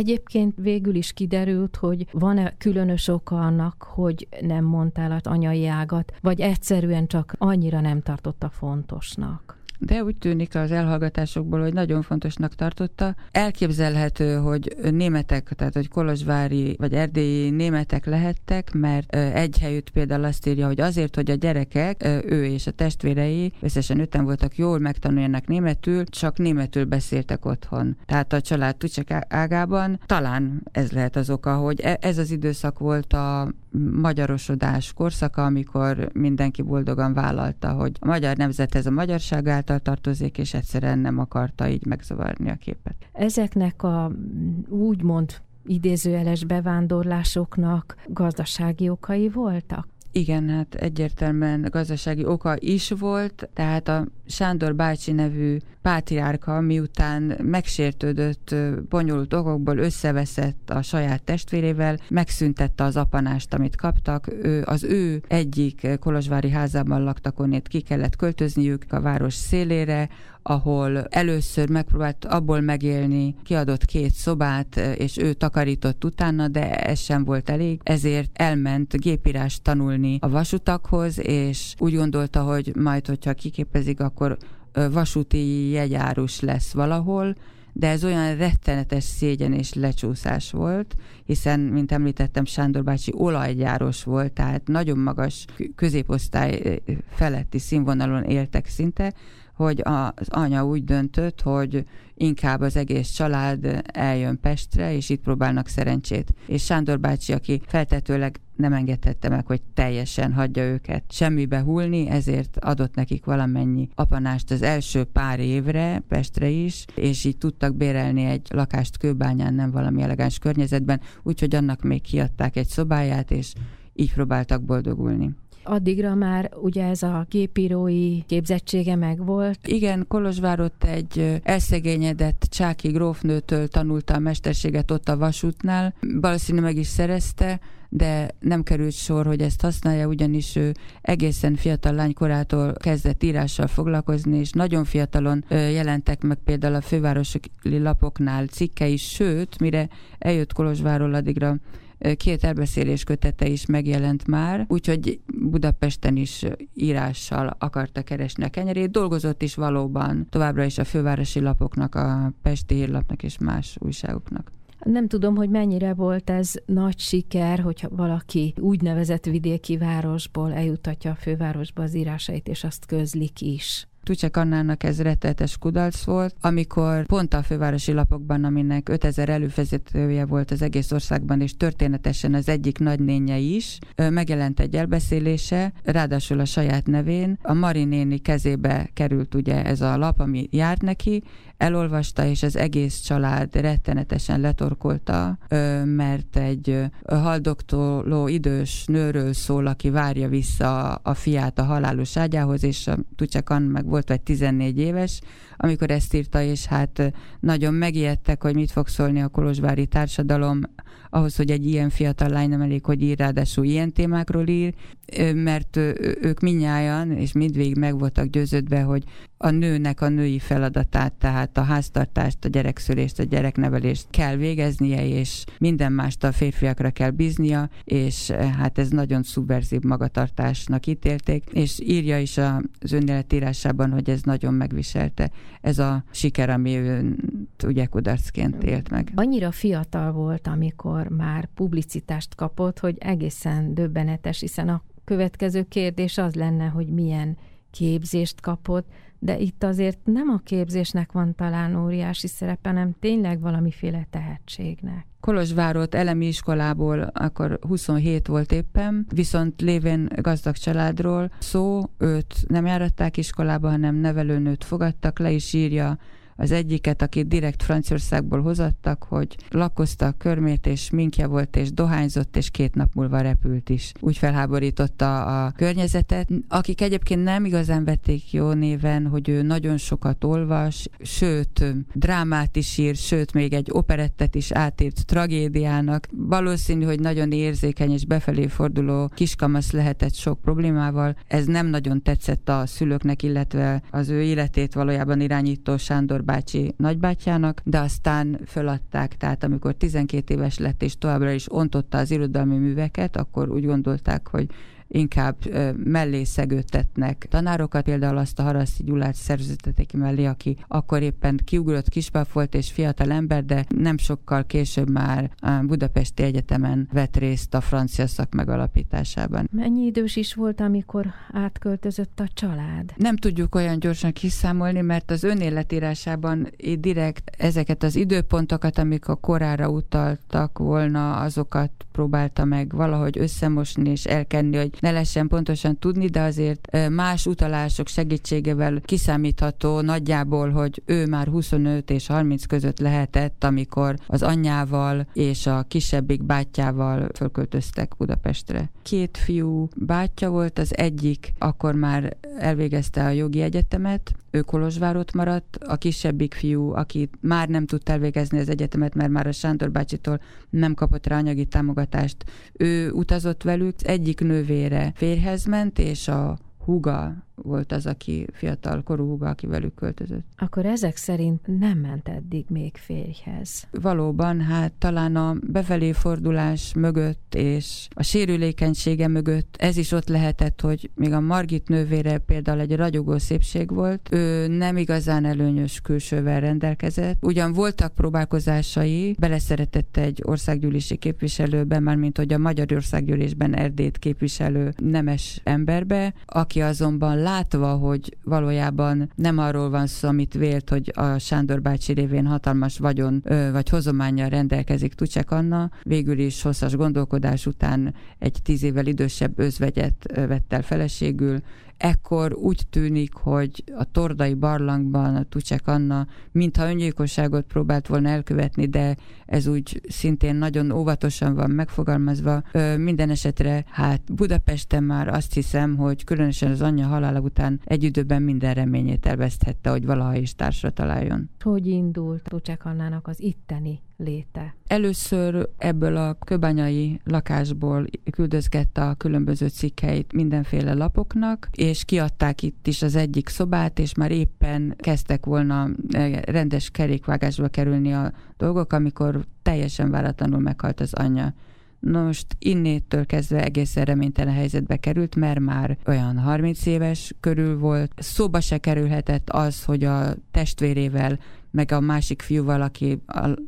Egyébként végül is kiderült, hogy van-e különös oka annak, hogy nem mondtál az anyai ágat, vagy egyszerűen csak annyira nem tartotta fontosnak? De úgy tűnik az elhallgatásokból, hogy nagyon fontosnak tartotta. Elképzelhető, hogy németek, tehát hogy kolozsvári vagy erdélyi németek lehettek, mert egy helyütt például azt írja, hogy azért, hogy a gyerekek, ő és a testvérei, összesen öten voltak, jól megtanuljanak németül, csak németül beszéltek otthon. Tehát a család Tucsek ágában talán ez lehet az oka, hogy e, ez az időszak volt a magyarosodás korszaka, amikor mindenki boldogan vállalta, hogy a magyar nemzethez a magyarság által tartozik, és egyszerűen nem akarta így megzavarni a képet. Ezeknek a úgymond idézőjeles bevándorlásoknak gazdasági okai voltak? Igen, hát egyértelműen gazdasági oka is volt, tehát a Sándor bácsi nevű pátriárka, miután megsértődött bonyolult okokból összeveszett a saját testvérével, megszüntette az apanást, amit kaptak. Ő, az ő egyik kolozsvári házában laktak, onnét ki kellett költözniük a város szélére, ahol először megpróbált abból megélni, kiadott két szobát, és ő takarított utána, de ez sem volt elég, ezért elment gépírás tanulni a vasutakhoz, és úgy gondolta, hogy majd, hogyha kiképezik, akkor vasúti jegyárus lesz valahol, de ez olyan rettenetes szégyen és lecsúszás volt, hiszen, mint említettem, Sándor bácsi olajgyáros volt, tehát nagyon magas középosztály feletti színvonalon éltek szinte, hogy az anya úgy döntött, hogy inkább az egész család eljön Pestre, és itt próbálnak szerencsét. És Sándor bácsi, aki feltetőleg nem engedhette meg, hogy teljesen hagyja őket semmibe hullni, ezért adott nekik valamennyi apanást az első pár évre, Pestre is, és így tudtak bérelni egy lakást kőbányán, nem valami elegáns környezetben, úgyhogy annak még kiadták egy szobáját, és így próbáltak boldogulni. Addigra már ugye ez a gépírói képzettsége megvolt. Igen, Kolozsvárott egy elszegényedett Csáki grófnőtől tanulta a mesterséget ott a vasútnál. Valószínűleg meg is szerezte, de nem került sor, hogy ezt használja, ugyanis ő egészen fiatal lánykorától kezdett írással foglalkozni, és nagyon fiatalon jelentek meg például a fővárosi lapoknál cikkei, sőt, mire eljött Kolozsváról addigra két elbeszélés kötete is megjelent már, úgyhogy Budapesten is írással akarta keresni a kenyerét. Dolgozott is valóban továbbra is a fővárosi lapoknak, a Pesti hírlapnak és más újságoknak. Nem tudom, hogy mennyire volt ez nagy siker, hogyha valaki úgynevezett vidéki városból eljutatja a fővárosba az írásait, és azt közlik is. Tucsek Annának ez rettetes kudarc volt, amikor pont a fővárosi lapokban, aminek 5000 előfizetője volt az egész országban, és történetesen az egyik nagynénye is, megjelent egy elbeszélése, ráadásul a saját nevén. A Marinéni kezébe került ugye ez a lap, ami járt neki, elolvasta, és az egész család rettenetesen letorkolta, mert egy haldoktoló idős nőről szól, aki várja vissza a fiát a halálos ágyához, és a Tucsakan meg volt vagy 14 éves, amikor ezt írta, és hát nagyon megijedtek, hogy mit fog szólni a kolozsvári társadalom ahhoz, hogy egy ilyen fiatal lány nem elég, hogy ír, ráadásul ilyen témákról ír, mert ők minnyáján, és mindvégig meg voltak győződve, hogy a nőnek a női feladatát, tehát a háztartást, a gyerekszülést, a gyereknevelést kell végeznie, és minden mást a férfiakra kell bíznia, és hát ez nagyon szubverzív magatartásnak ítélték, és írja is az önéletírásában, hogy ez nagyon megviselte. Ez a siker, ami ő ugye kudarcként élt meg. Annyira fiatal volt, amikor már publicitást kapott, hogy egészen döbbenetes, hiszen a következő kérdés az lenne, hogy milyen képzést kapott, de itt azért nem a képzésnek van talán óriási szerepe, hanem tényleg valamiféle tehetségnek. Kolozsvárot elemi iskolából akkor 27 volt éppen, viszont lévén gazdag családról szó, őt nem járatták iskolába, hanem nevelőnőt fogadtak, le is írja az egyiket, akit direkt Franciaországból hozattak, hogy lakozta a körmét, és minkje volt, és dohányzott, és két nap múlva repült is. Úgy felháborította a környezetet, akik egyébként nem igazán vették jó néven, hogy ő nagyon sokat olvas, sőt, drámát is ír, sőt, még egy operettet is átírt tragédiának. Valószínű, hogy nagyon érzékeny és befelé forduló kiskamasz lehetett sok problémával. Ez nem nagyon tetszett a szülőknek, illetve az ő életét valójában irányító Sándor bácsi nagybátyjának, de aztán föladták, tehát amikor 12 éves lett és továbbra is ontotta az irodalmi műveket, akkor úgy gondolták, hogy inkább mellé szegődtetnek tanárokat, például azt a Haraszti Gyulát szerződtették ki mellé, aki akkor éppen kiugrott kispap volt és fiatal ember, de nem sokkal később már a Budapesti Egyetemen vett részt a francia szak megalapításában. Mennyi idős is volt, amikor átköltözött a család? Nem tudjuk olyan gyorsan kiszámolni, mert az önéletírásában direkt ezeket az időpontokat, amik a korára utaltak volna, azokat próbálta meg valahogy összemosni és elkenni, hogy ne lehessen pontosan tudni, de azért más utalások segítségével kiszámítható nagyjából, hogy ő már 25 és 30 között lehetett, amikor az anyjával és a kisebbik bátyjával fölköltöztek Budapestre. Két fiú bátyja volt, az egyik akkor már elvégezte a jogi egyetemet, ő Kolozsvárot maradt, a kisebbik fiú, aki már nem tudta elvégezni az egyetemet, mert már a Sándor bácsitól nem kapott rá anyagi támogatást, ő utazott velük, egyik nővére férhez ment, és a húga volt az, aki fiatal korú húga, aki velük költözött. Akkor ezek szerint nem ment eddig még férjhez. Valóban, hát talán a befelé fordulás mögött és a sérülékenysége mögött ez is ott lehetett, hogy még a Margit nővére például egy ragyogó szépség volt, ő nem igazán előnyös külsővel rendelkezett. Ugyan voltak próbálkozásai, beleszeretett egy országgyűlési képviselőbe, már mint hogy a Magyar Országgyűlésben Erdét képviselő nemes emberbe, aki azonban látva, hogy valójában nem arról van szó, amit vélt, hogy a Sándor bácsi révén hatalmas vagyon vagy hozományjal rendelkezik Tucsek Anna, végül is hosszas gondolkodás után egy tíz évvel idősebb özvegyet vett el feleségül, ekkor úgy tűnik, hogy a Tordai barlangban a Tucsek Anna mintha öngyilkosságot próbált volna elkövetni, de ez úgy szintén nagyon óvatosan van megfogalmazva. Ö, minden esetre hát Budapesten már azt hiszem, hogy különösen az anyja halála után egy időben minden reményét elveszthette, hogy valaha is társra találjon. Hogy indult Tucsek Annának az itteni léte? Először ebből a köbanyai lakásból küldözgette a különböző cikkeit mindenféle lapoknak, és kiadták itt is az egyik szobát, és már éppen kezdtek volna eh, rendes kerékvágásba kerülni a dolgok, amikor teljesen váratlanul meghalt az anyja. Most innétől kezdve egészen reménytelen helyzetbe került, mert már olyan 30 éves körül volt. Szóba se kerülhetett az, hogy a testvérével meg a másik fiúval, aki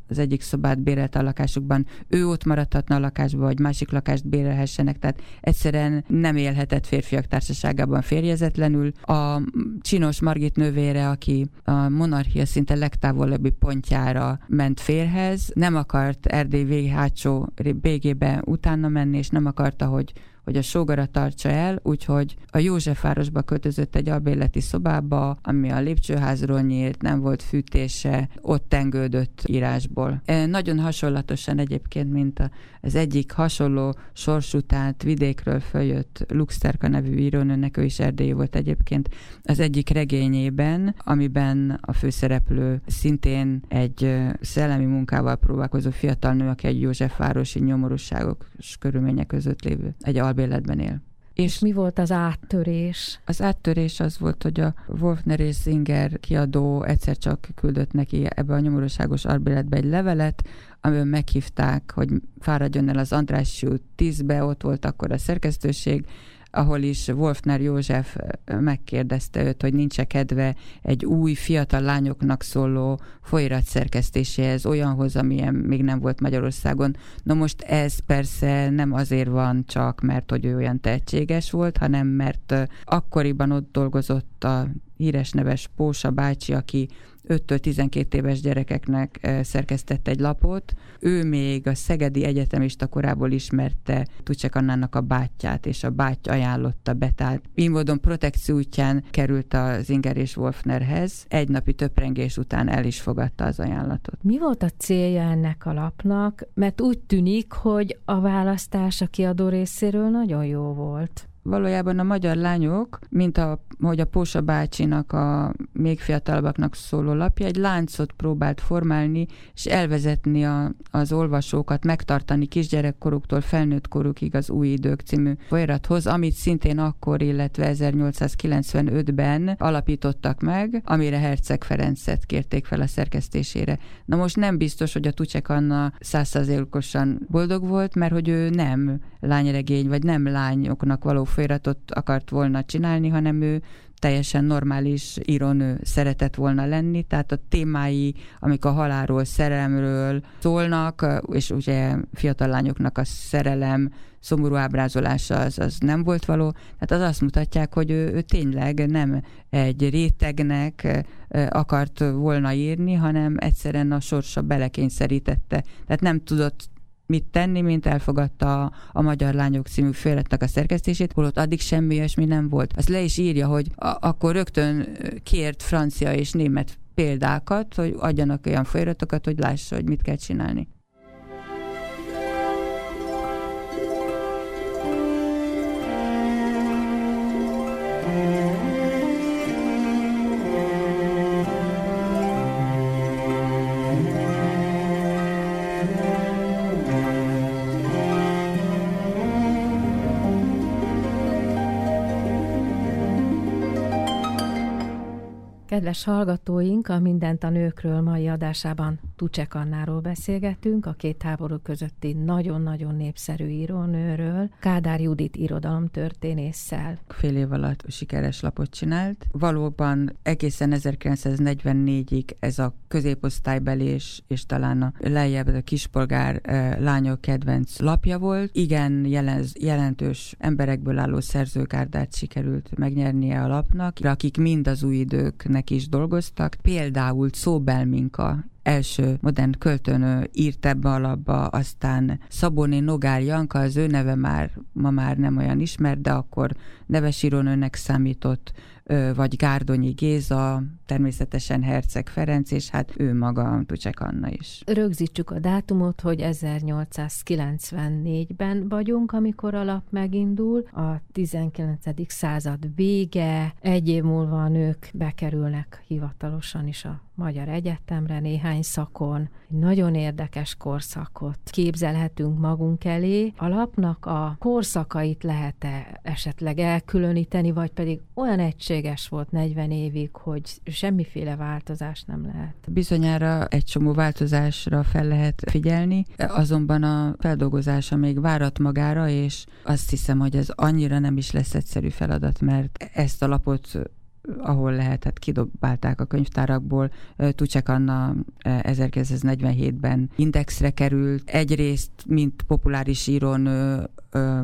az egyik szobát bérelt a lakásukban, ő ott maradhatna a lakásban, vagy másik lakást bérelhessenek, tehát egyszerűen nem élhetett férfiak társaságában férjezetlenül. A csinos Margit nővére, aki a monarchia szinte legtávolabbi pontjára ment férhez, nem akart Erdély vég hátsó bégébe utána menni, és nem akarta, hogy hogy a sógara tartsa el, úgyhogy a Józsefvárosba költözött egy albéleti szobába, ami a lépcsőházról nyílt, nem volt fűtése, ott tengődött írásból. Nagyon hasonlatosan egyébként, mint az egyik hasonló sorsutát vidékről följött Luxterka nevű írónőnek, ő is erdélyi volt egyébként, az egyik regényében, amiben a főszereplő szintén egy szellemi munkával próbálkozó fiatal nő, aki egy Józsefvárosi nyomorúságok és körülmények között lévő, egy albéletben él. És mi volt az áttörés? Az áttörés az volt, hogy a Wolfner és Singer kiadó egyszer csak küldött neki ebbe a nyomorúságos albéletbe egy levelet, amiben meghívták, hogy fáradjon el az András út 10-be, ott volt akkor a szerkesztőség, ahol is Wolfner József megkérdezte őt, hogy nincs -e kedve egy új fiatal lányoknak szóló folyirat szerkesztéséhez, olyanhoz, amilyen még nem volt Magyarországon. Na most ez persze nem azért van csak, mert hogy ő olyan tehetséges volt, hanem mert akkoriban ott dolgozott a híres neves Pósa bácsi, aki 5-től 12 éves gyerekeknek szerkesztett egy lapot. Ő még a Szegedi Egyetemista korából ismerte Tucsek Annának a bátyját, és a báty ajánlotta be. Tehát így módon protekció útján került az Inger és Wolfnerhez. Egy napi töprengés után el is fogadta az ajánlatot. Mi volt a célja ennek a lapnak? Mert úgy tűnik, hogy a választás a kiadó részéről nagyon jó volt valójában a magyar lányok, mint a, hogy a Pósa bácsinak a még fiatalabbaknak szóló lapja, egy láncot próbált formálni, és elvezetni a, az olvasókat, megtartani kisgyerekkoruktól felnőtt korukig az Új Idők című folyamathoz, amit szintén akkor, illetve 1895-ben alapítottak meg, amire Herceg Ferencet kérték fel a szerkesztésére. Na most nem biztos, hogy a Tucsek Anna százszerzékosan boldog volt, mert hogy ő nem lányregény, vagy nem lányoknak való folyratot akart volna csinálni, hanem ő teljesen normális írónő szeretett volna lenni, tehát a témái, amik a halálról, szerelemről szólnak, és ugye fiatal lányoknak a szerelem szomorú ábrázolása az, az nem volt való, tehát az azt mutatják, hogy ő, ő tényleg nem egy rétegnek akart volna írni, hanem egyszerűen a sorsa belekényszerítette. Tehát nem tudott mit tenni, mint elfogadta a, a Magyar Lányok című félretnek a szerkesztését, holott addig semmi ilyesmi nem volt. Az le is írja, hogy a, akkor rögtön kért francia és német példákat, hogy adjanak olyan folyamatokat, hogy lássa, hogy mit kell csinálni. Kedves hallgatóink, a Mindent a nőkről mai adásában Tucsek Annáról beszélgetünk, a két háború közötti nagyon-nagyon népszerű írónőről, Kádár Judit irodalomtörténésszel. Fél év alatt sikeres lapot csinált. Valóban egészen 1944-ig ez a középosztálybeli és, talán a lejjebb a kispolgár eh, lányok kedvenc lapja volt. Igen, jelen, jelentős emberekből álló szerzőkárdát sikerült megnyernie a lapnak, akik mind az új időknek is dolgoztak. Például Szóbel Minka első modern költőnő írt ebbe a labba, aztán Szabóni Nogár Janka, az ő neve már ma már nem olyan ismert, de akkor neves írónőnek számított, vagy Gárdonyi Géza, természetesen Herceg Ferenc, és hát ő maga, Tucsek Anna is. Rögzítsük a dátumot, hogy 1894-ben vagyunk, amikor a lap megindul, a 19. század vége, egy év múlva a nők bekerülnek hivatalosan is a Magyar Egyetemre néhány szakon. Egy nagyon érdekes korszakot képzelhetünk magunk elé. A lapnak a korszakait lehet-e esetleg elkülöníteni, vagy pedig olyan egységes volt 40 évig, hogy semmiféle változás nem lehet? Bizonyára egy csomó változásra fel lehet figyelni, azonban a feldolgozása még várat magára, és azt hiszem, hogy ez annyira nem is lesz egyszerű feladat, mert ezt a lapot ahol lehetett, kidobálták a könyvtárakból. Tucsek Anna 1947-ben indexre került. Egyrészt, mint populáris írónő,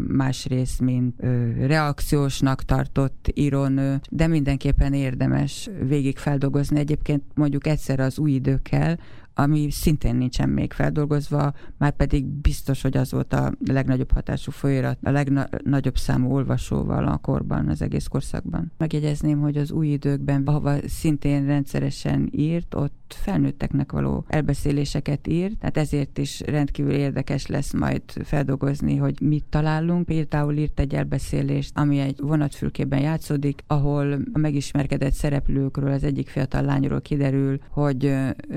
másrészt, mint reakciósnak tartott írónő, de mindenképpen érdemes végig feldolgozni. Egyébként mondjuk egyszer az új időkkel, ami szintén nincsen még feldolgozva, már pedig biztos, hogy az volt a legnagyobb hatású folyóirat, a legnagyobb számú olvasóval a korban, az egész korszakban. Megjegyezném, hogy az új időkben, ahova szintén rendszeresen írt, ott felnőtteknek való elbeszéléseket írt, tehát ezért is rendkívül érdekes lesz majd feldolgozni, hogy mit találunk. Például írt egy elbeszélést, ami egy vonatfülkében játszódik, ahol a megismerkedett szereplőkről az egyik fiatal lányról kiderül, hogy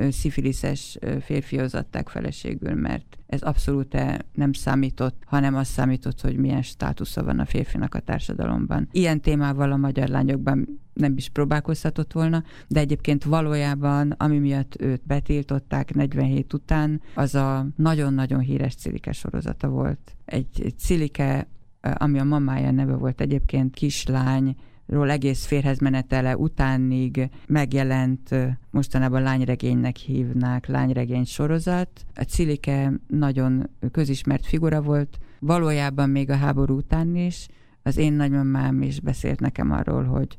szifiliszes összes férfi adták feleségül, mert ez abszolút nem számított, hanem az számított, hogy milyen státusza van a férfinak a társadalomban. Ilyen témával a magyar lányokban nem is próbálkozhatott volna, de egyébként valójában, ami miatt őt betiltották 47 után, az a nagyon-nagyon híres Cilike sorozata volt. Egy, Cilike, ami a mamája neve volt egyébként, kislány, ról egész férhez menetele utánig megjelent, mostanában lányregénynek hívnák, lányregény sorozat. A Cilike nagyon közismert figura volt, valójában még a háború után is. Az én nagymamám is beszélt nekem arról, hogy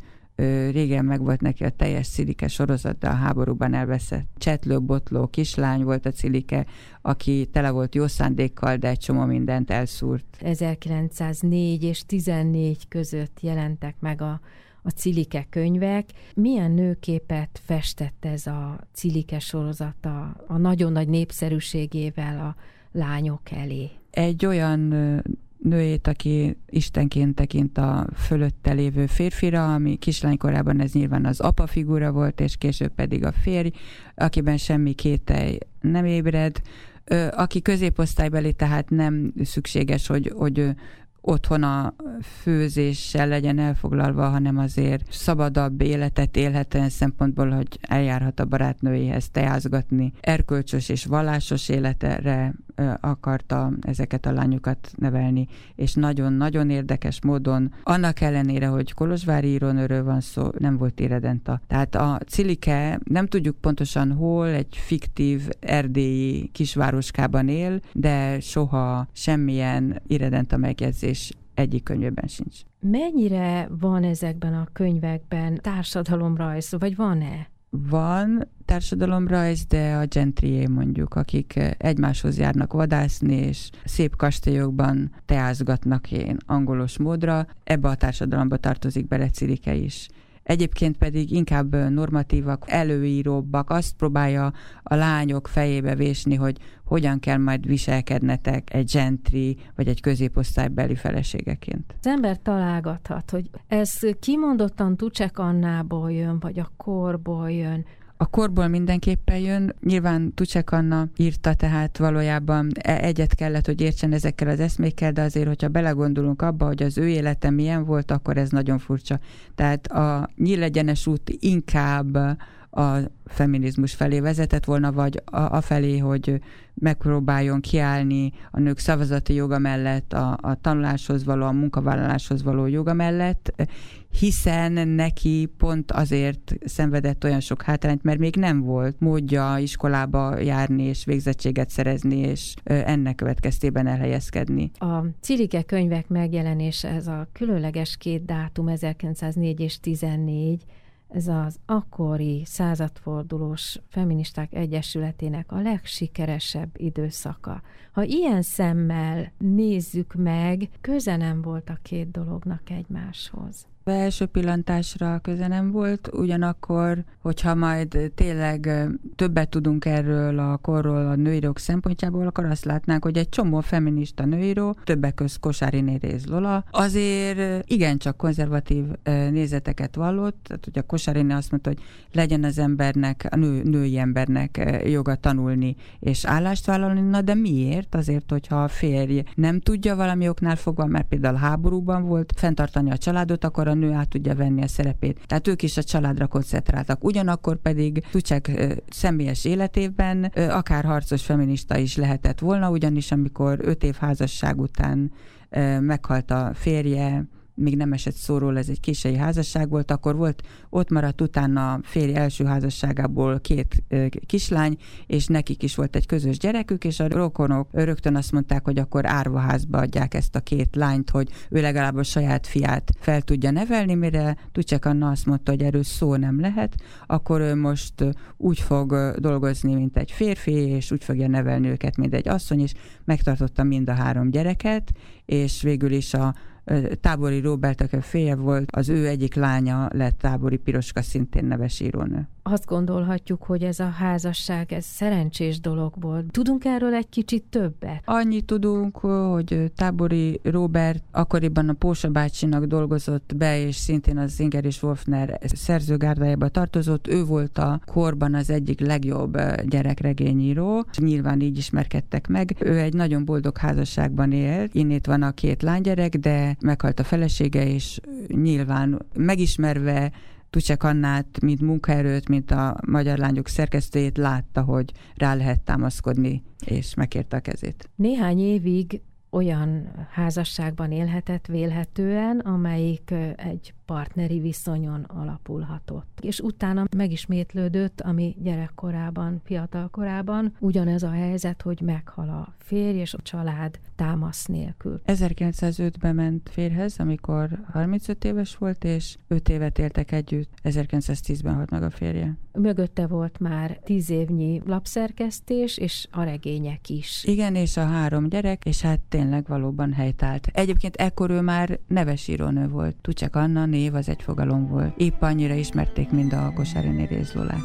régen megvolt neki a teljes Cilike sorozat, de a háborúban elveszett csetlő, botló kislány volt a Cilike, aki tele volt jó szándékkal, de egy csomó mindent elszúrt. 1904 és 14 között jelentek meg a a Cilike könyvek. Milyen nőképet festett ez a Cilike sorozata a nagyon nagy népszerűségével a lányok elé? Egy olyan nőjét, aki istenként tekint a fölötte lévő férfira, ami kislánykorában ez nyilván az apa figura volt, és később pedig a férj, akiben semmi kételj nem ébred, aki középosztálybeli, tehát nem szükséges, hogy, hogy otthon a főzéssel legyen elfoglalva, hanem azért szabadabb életet élhet olyan szempontból, hogy eljárhat a barátnőjéhez teázgatni. Erkölcsös és vallásos életre akarta ezeket a lányokat nevelni, és nagyon-nagyon érdekes módon, annak ellenére, hogy Kolozsvári írónőről van szó, nem volt éredenta. Tehát a Cilike nem tudjuk pontosan hol, egy fiktív erdélyi kisvároskában él, de soha semmilyen éredenta megjegyzés egyik könyvében sincs. Mennyire van ezekben a könyvekben társadalomrajz, vagy van-e? Van társadalomrajz, de a gentrié mondjuk, akik egymáshoz járnak vadászni, és szép kastélyokban teázgatnak én angolos módra, ebbe a társadalomba tartozik bele Cirike is. Egyébként pedig inkább normatívak, előíróbbak, azt próbálja a lányok fejébe vésni, hogy hogyan kell majd viselkednetek egy gentri vagy egy középosztálybeli feleségeként. Az ember találgathat, hogy ez kimondottan Tucsek Annából jön, vagy a korból jön, a korból mindenképpen jön. Nyilván Tucsek Anna írta, tehát valójában e- egyet kellett, hogy értsen ezekkel az eszmékkel, de azért, hogyha belegondolunk abba, hogy az ő élete milyen volt, akkor ez nagyon furcsa. Tehát a nyílegyenes út inkább a feminizmus felé vezetett volna, vagy a, a felé, hogy megpróbáljon kiállni a nők szavazati joga mellett, a, a tanuláshoz való, a munkavállaláshoz való joga mellett, hiszen neki pont azért szenvedett olyan sok hátrányt, mert még nem volt módja iskolába járni és végzettséget szerezni, és ennek következtében elhelyezkedni. A Cirike könyvek megjelenése, ez a különleges két dátum, 1904 és 14, ez az akkori századfordulós feministák egyesületének a legsikeresebb időszaka. Ha ilyen szemmel nézzük meg, köze nem volt a két dolognak egymáshoz első pillantásra köze nem volt, ugyanakkor, hogyha majd tényleg többet tudunk erről a korról a nőírók szempontjából, akkor azt látnánk, hogy egy csomó feminista nőíró, többek közt Kosári Néréz Lola, azért igencsak konzervatív nézeteket vallott, tehát ugye a Kosári azt mondta, hogy legyen az embernek, a nő, női embernek joga tanulni és állást vállalni, na de miért? Azért, hogyha a férj nem tudja valami oknál fogva, mert például háborúban volt, fenntartani a családot, akkor a nő át tudja venni a szerepét. Tehát ők is a családra koncentráltak. Ugyanakkor pedig Tucsek személyes életében akár harcos feminista is lehetett volna, ugyanis amikor öt év házasság után meghalt a férje, még nem esett szóról, ez egy késői házasság volt, akkor volt, ott maradt utána férj első házasságából két kislány, és nekik is volt egy közös gyerekük, és a rokonok rögtön azt mondták, hogy akkor árvaházba adják ezt a két lányt, hogy ő legalább a saját fiát fel tudja nevelni, mire Tucsek Anna azt mondta, hogy erről szó nem lehet, akkor ő most úgy fog dolgozni, mint egy férfi, és úgy fogja nevelni őket, mint egy asszony, és megtartotta mind a három gyereket, és végül is a Tábori Robert, aki félje volt, az ő egyik lánya lett Tábori Piroska, szintén neves írónő azt gondolhatjuk, hogy ez a házasság, ez szerencsés dolog volt. Tudunk erről egy kicsit többet? Annyit tudunk, hogy Tábori Robert akkoriban a Pósa bácsinak dolgozott be, és szintén az Inger és Wolfner szerzőgárdájába tartozott. Ő volt a korban az egyik legjobb gyerekregényíró, nyilván így ismerkedtek meg. Ő egy nagyon boldog házasságban élt, innét van a két lánygyerek, de meghalt a felesége, és nyilván megismerve Tucsek Annát, mint munkaerőt, mint a Magyar Lányok szerkesztőjét látta, hogy rá lehet támaszkodni, és megkérte a kezét. Néhány évig olyan házasságban élhetett vélhetően, amelyik egy partneri viszonyon alapulhatott. És utána megismétlődött, ami gyerekkorában, fiatalkorában ugyanez a helyzet, hogy meghal a férj és a család támasz nélkül. 1905-ben ment férhez, amikor 35 éves volt, és 5 évet éltek együtt. 1910-ben halt meg a férje. Mögötte volt már 10 évnyi lapszerkesztés, és a regények is. Igen, és a három gyerek, és hát tényleg valóban helytált. Egyébként ekkor ő már neves írónő volt. Tucsek Anna név az egy fogalom volt. Épp annyira ismerték, mint a Kosári Rézlólát.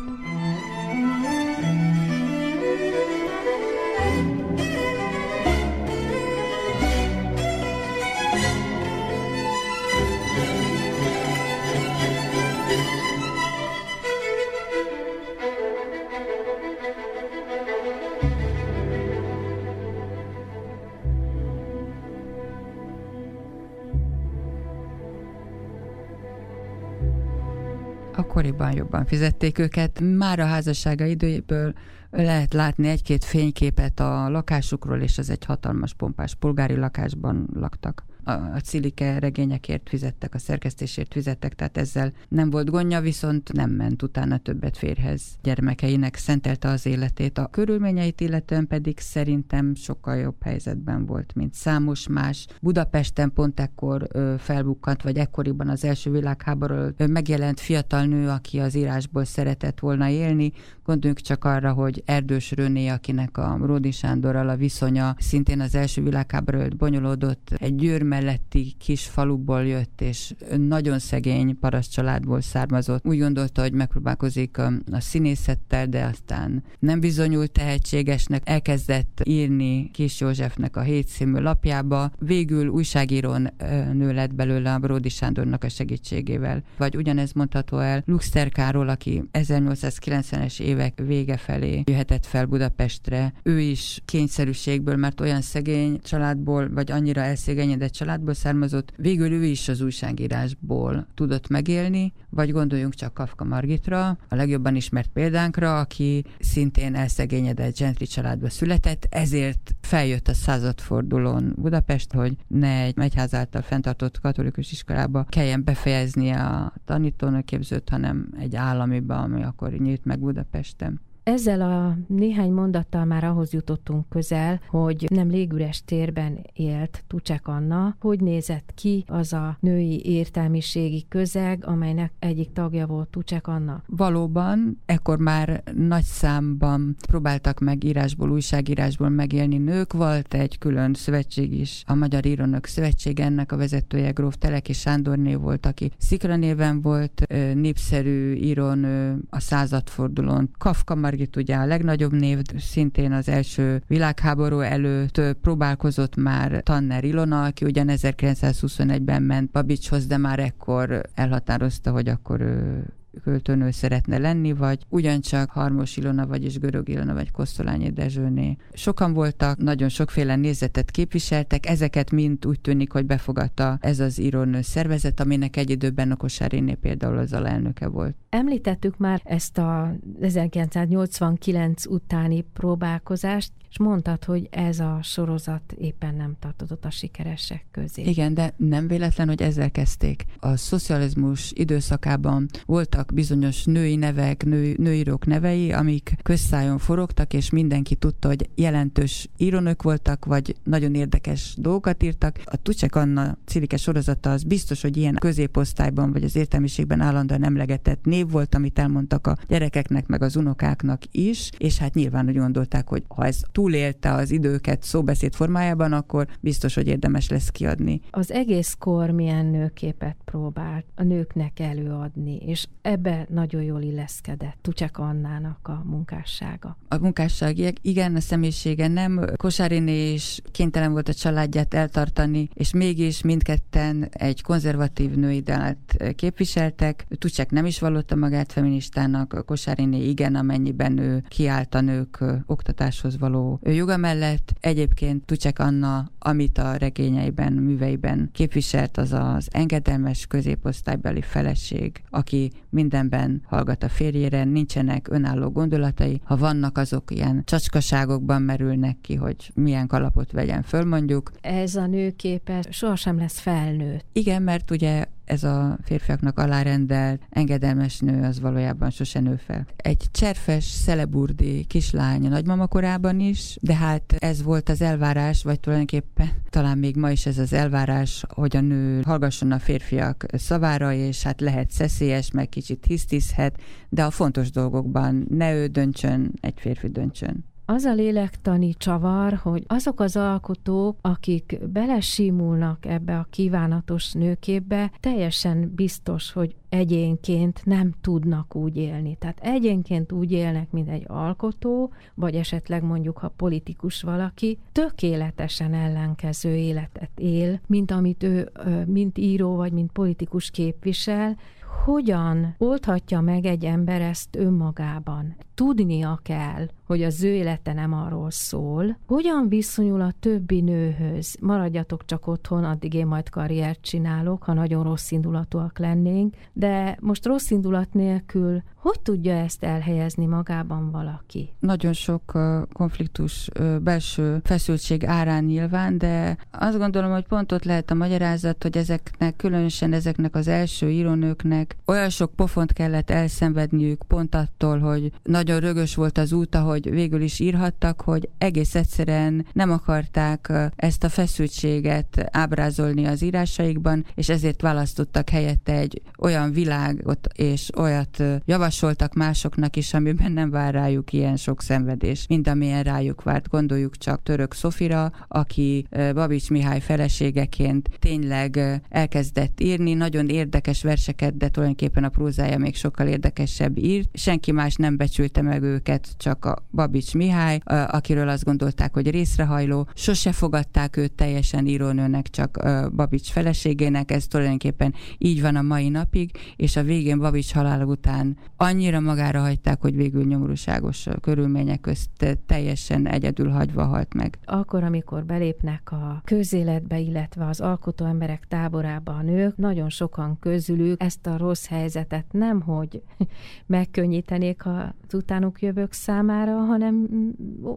Jobban fizették őket. Már a házassága időjéből lehet látni egy-két fényképet a lakásukról, és ez egy hatalmas pompás polgári lakásban laktak a Cilike regényekért fizettek, a szerkesztésért fizettek, tehát ezzel nem volt gondja, viszont nem ment utána többet férhez. Gyermekeinek szentelte az életét. A körülményeit illetően pedig szerintem sokkal jobb helyzetben volt, mint számos más. Budapesten pont ekkor felbukkant, vagy ekkoriban az első világháború megjelent fiatal nő, aki az írásból szeretett volna élni. Gondoljunk csak arra, hogy Erdős Röné, akinek a Ródi Sándorral a viszonya szintén az első világháború bonyolódott, egy győrme melletti kis faluból jött, és nagyon szegény paraszt családból származott. Úgy gondolta, hogy megpróbálkozik a, a színészettel, de aztán nem bizonyult tehetségesnek. Elkezdett írni Kis Józsefnek a hét című lapjába. Végül újságírón nő lett belőle a Bródi Sándornak a segítségével. Vagy ugyanez mondható el Luxterkáról, aki 1890-es évek vége felé jöhetett fel Budapestre. Ő is kényszerűségből, mert olyan szegény családból, vagy annyira elszégényedett család, családból származott, végül ő is az újságírásból tudott megélni, vagy gondoljunk csak Kafka Margitra, a legjobban ismert példánkra, aki szintén elszegényedett gentry családba született, ezért feljött a századfordulón Budapest, hogy ne egy egyház által fenntartott katolikus iskolába kelljen befejezni a tanítónőképzőt, hanem egy államiba, ami akkor nyílt meg Budapesten. Ezzel a néhány mondattal már ahhoz jutottunk közel, hogy nem légüres térben élt Tucsek Anna, hogy nézett ki az a női értelmiségi közeg, amelynek egyik tagja volt Tucsek Anna. Valóban, ekkor már nagy számban próbáltak meg írásból, újságírásból megélni nők. Volt egy külön szövetség is, a Magyar Írónök Szövetség, ennek a vezetője Gróf Teleki Sándorné volt, aki Szikra néven volt népszerű írónő a századfordulón. Kafka Margit ugye a legnagyobb név, szintén az első világháború előtt próbálkozott már Tanner Ilona, aki ugyan 1921-ben ment Babicshoz, de már ekkor elhatározta, hogy akkor ő költőnő szeretne lenni, vagy ugyancsak Harmos Ilona, vagyis Görög Ilona, vagy Kosztolányi Dezsőné. Sokan voltak, nagyon sokféle nézetet képviseltek, ezeket mind úgy tűnik, hogy befogadta ez az írónő szervezet, aminek egy időben a Kosáriné például az alelnöke volt. Említettük már ezt a 1989 utáni próbálkozást, és mondtad, hogy ez a sorozat éppen nem tartozott a sikeresek közé. Igen, de nem véletlen, hogy ezzel kezdték. A szocializmus időszakában voltak bizonyos női nevek, nő, nőírók nevei, amik közszájon forogtak, és mindenki tudta, hogy jelentős írónök voltak, vagy nagyon érdekes dolgokat írtak. A Tucsek Anna Cilike sorozata az biztos, hogy ilyen középosztályban, vagy az értelmiségben állandóan emlegetett név volt, amit elmondtak a gyerekeknek, meg az unokáknak is, és hát nyilván úgy gondolták, hogy ha ez túlélte az időket szóbeszéd formájában, akkor biztos, hogy érdemes lesz kiadni. Az egész kor milyen nőképet próbált a nőknek előadni, és ebbe nagyon jól illeszkedett Tucsek Annának a munkássága. A munkásság, igen, a személyisége nem. Kosáriné is kénytelen volt a családját eltartani, és mégis mindketten egy konzervatív nőideát képviseltek. Tucsek nem is vallotta magát feministának, Kosáriné igen, amennyiben ő kiállt a nők oktatáshoz való ő joga mellett egyébként Tucsek Anna, amit a regényeiben, műveiben képviselt, az az engedelmes középosztálybeli feleség, aki mindenben hallgat a férjére, nincsenek önálló gondolatai, ha vannak, azok ilyen csacskaságokban merülnek ki, hogy milyen kalapot vegyen föl mondjuk. Ez a nőképe sohasem lesz felnőtt. Igen, mert ugye ez a férfiaknak alárendelt, engedelmes nő az valójában sose nő fel. Egy cserfes, szeleburdi kislány a nagymama korában is, de hát ez volt az elvárás, vagy tulajdonképpen talán még ma is ez az elvárás, hogy a nő hallgasson a férfiak szavára, és hát lehet szeszélyes, meg kicsit hisztizhet, de a fontos dolgokban ne ő döntsön, egy férfi döntsön az a lélektani csavar, hogy azok az alkotók, akik belesimulnak ebbe a kívánatos nőképbe, teljesen biztos, hogy egyénként nem tudnak úgy élni. Tehát egyénként úgy élnek, mint egy alkotó, vagy esetleg mondjuk, ha politikus valaki, tökéletesen ellenkező életet él, mint amit ő, mint író, vagy mint politikus képvisel, hogyan oldhatja meg egy ember ezt önmagában? Tudnia kell, hogy az ő élete nem arról szól. Hogyan viszonyul a többi nőhöz? Maradjatok csak otthon, addig én majd karriert csinálok, ha nagyon rossz indulatúak lennénk, de most rossz indulat nélkül hogy tudja ezt elhelyezni magában valaki? Nagyon sok konfliktus belső feszültség árán nyilván, de azt gondolom, hogy pont ott lehet a magyarázat, hogy ezeknek, különösen ezeknek az első írónőknek olyan sok pofont kellett elszenvedniük pont attól, hogy nagyon rögös volt az út, ahogy végül is írhattak, hogy egész egyszerűen nem akarták ezt a feszültséget ábrázolni az írásaikban, és ezért választottak helyette egy olyan világot és olyat javasoltak másoknak is, amiben nem vár rájuk ilyen sok szenvedés, mint amilyen rájuk várt. Gondoljuk csak Török Szofira, aki Babics Mihály feleségeként tényleg elkezdett írni, nagyon érdekes verseket, de tulajdonképpen a prózája még sokkal érdekesebb írt. Senki más nem becsülte meg őket, csak a Babics Mihály, akiről azt gondolták, hogy részrehajló, sose fogadták őt teljesen írónőnek, csak Babics feleségének, ez tulajdonképpen így van a mai napig, és a végén Babics halála után annyira magára hagyták, hogy végül nyomorúságos körülmények közt teljesen egyedül hagyva halt meg. Akkor, amikor belépnek a közéletbe, illetve az alkotó emberek táborába a nők, nagyon sokan közülük ezt a rossz helyzetet nem, hogy *laughs* megkönnyítenék az utánuk jövők számára, hanem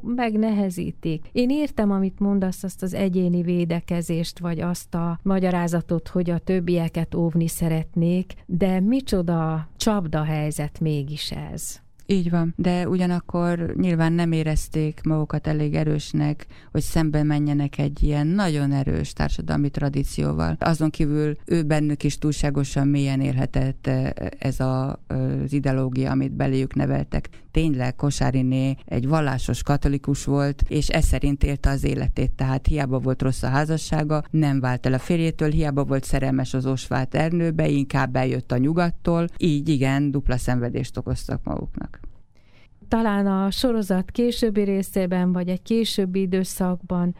megnehezítik. Én értem, amit mondasz, azt az egyéni védekezést, vagy azt a magyarázatot, hogy a többieket óvni szeretnék, de micsoda csapda helyzet mégis ez. Így van, de ugyanakkor nyilván nem érezték magukat elég erősnek, hogy szembe menjenek egy ilyen nagyon erős társadalmi tradícióval. Azon kívül ő bennük is túlságosan mélyen élhetett e, ez a, az ideológia, amit beléjük neveltek. Tényleg Kosáriné egy vallásos katolikus volt, és ez szerint élte az életét, tehát hiába volt rossz a házassága, nem vált el a férjétől, hiába volt szerelmes az Osvát Ernőbe, inkább eljött a nyugattól, így igen, dupla szenvedést okoztak maguknak. Talán a sorozat későbbi részében, vagy egy későbbi időszakban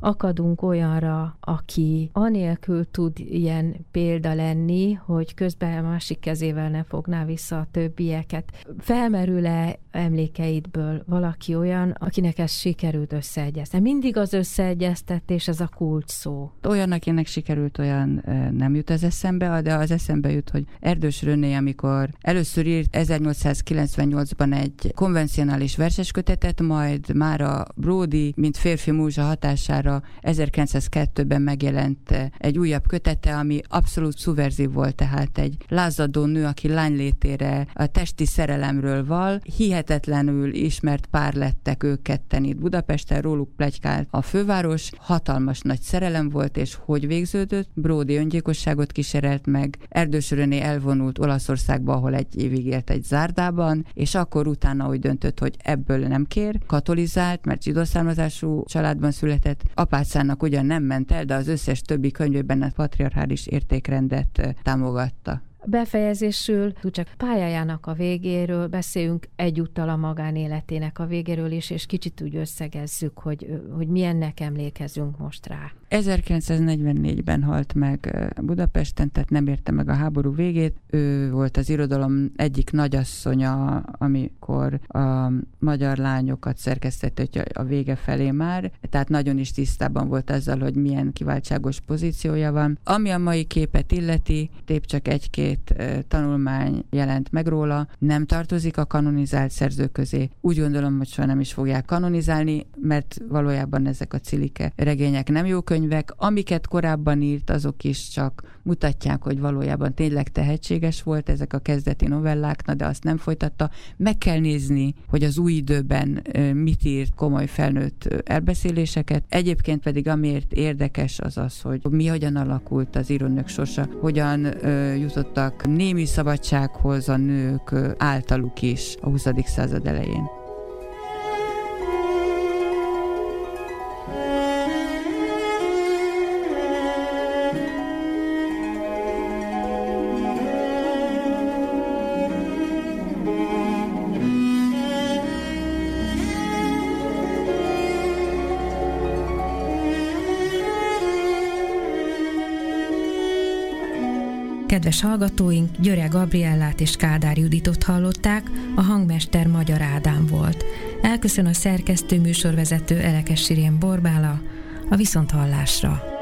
akadunk olyanra, aki anélkül tud ilyen példa lenni, hogy közben a másik kezével ne fogná vissza a többieket. Felmerül-e emlékeidből valaki olyan, akinek ez sikerült összeegyeztetni? Mindig az összeegyeztetés, ez a kulcs szó. Olyan, akinek sikerült, olyan nem jut ez eszembe, de az eszembe jut, hogy Erdős Röné, amikor először írt 1898-ban egy konvencionális verseskötetet, majd már a Brody, mint férfi múzsa hatására 1902-ben megjelent eh, egy újabb kötete, ami abszolút szuverzív volt, tehát egy lázadó nő, aki lánylétére a testi szerelemről val, hihetetlenül ismert pár lettek ők ketten itt Budapesten, róluk plegykált a főváros, hatalmas nagy szerelem volt, és hogy végződött? Bródi öngyilkosságot kísérelt meg, Erdős elvonult Olaszországba, ahol egy évig élt egy zárdában, és akkor utána úgy döntött, hogy ebből nem kér, katolizált, mert zsidó származású családban született, apácának ugyan nem ment el, de az összes többi könyvében a patriarchális értékrendet támogatta. Befejezésül csak pályájának a végéről beszéljünk egyúttal a magánéletének a végéről is, és kicsit úgy összegezzük, hogy, hogy milyennek emlékezünk most rá. 1944-ben halt meg Budapesten, tehát nem érte meg a háború végét. Ő volt az irodalom egyik nagyasszonya, amikor a magyar lányokat szerkesztett a vége felé már, tehát nagyon is tisztában volt azzal, hogy milyen kiváltságos pozíciója van. Ami a mai képet illeti, tép csak egy-két tanulmány jelent meg róla, nem tartozik a kanonizált szerző közé. Úgy gondolom, hogy soha nem is fogják kanonizálni, mert valójában ezek a cilike regények nem jók könyvek, amiket korábban írt, azok is csak mutatják, hogy valójában tényleg tehetséges volt ezek a kezdeti novellák, de azt nem folytatta. Meg kell nézni, hogy az új időben mit írt komoly felnőtt elbeszéléseket. Egyébként pedig amiért érdekes az az, hogy mi hogyan alakult az írónők sorsa, hogyan jutottak némi szabadsághoz a nők általuk is a 20. század elején. Kedves hallgatóink, Györe Gabriellát és Kádár Juditot hallották, a hangmester Magyar Ádám volt. Elköszön a szerkesztő műsorvezető Elekes Sirén Borbála, a Viszonthallásra.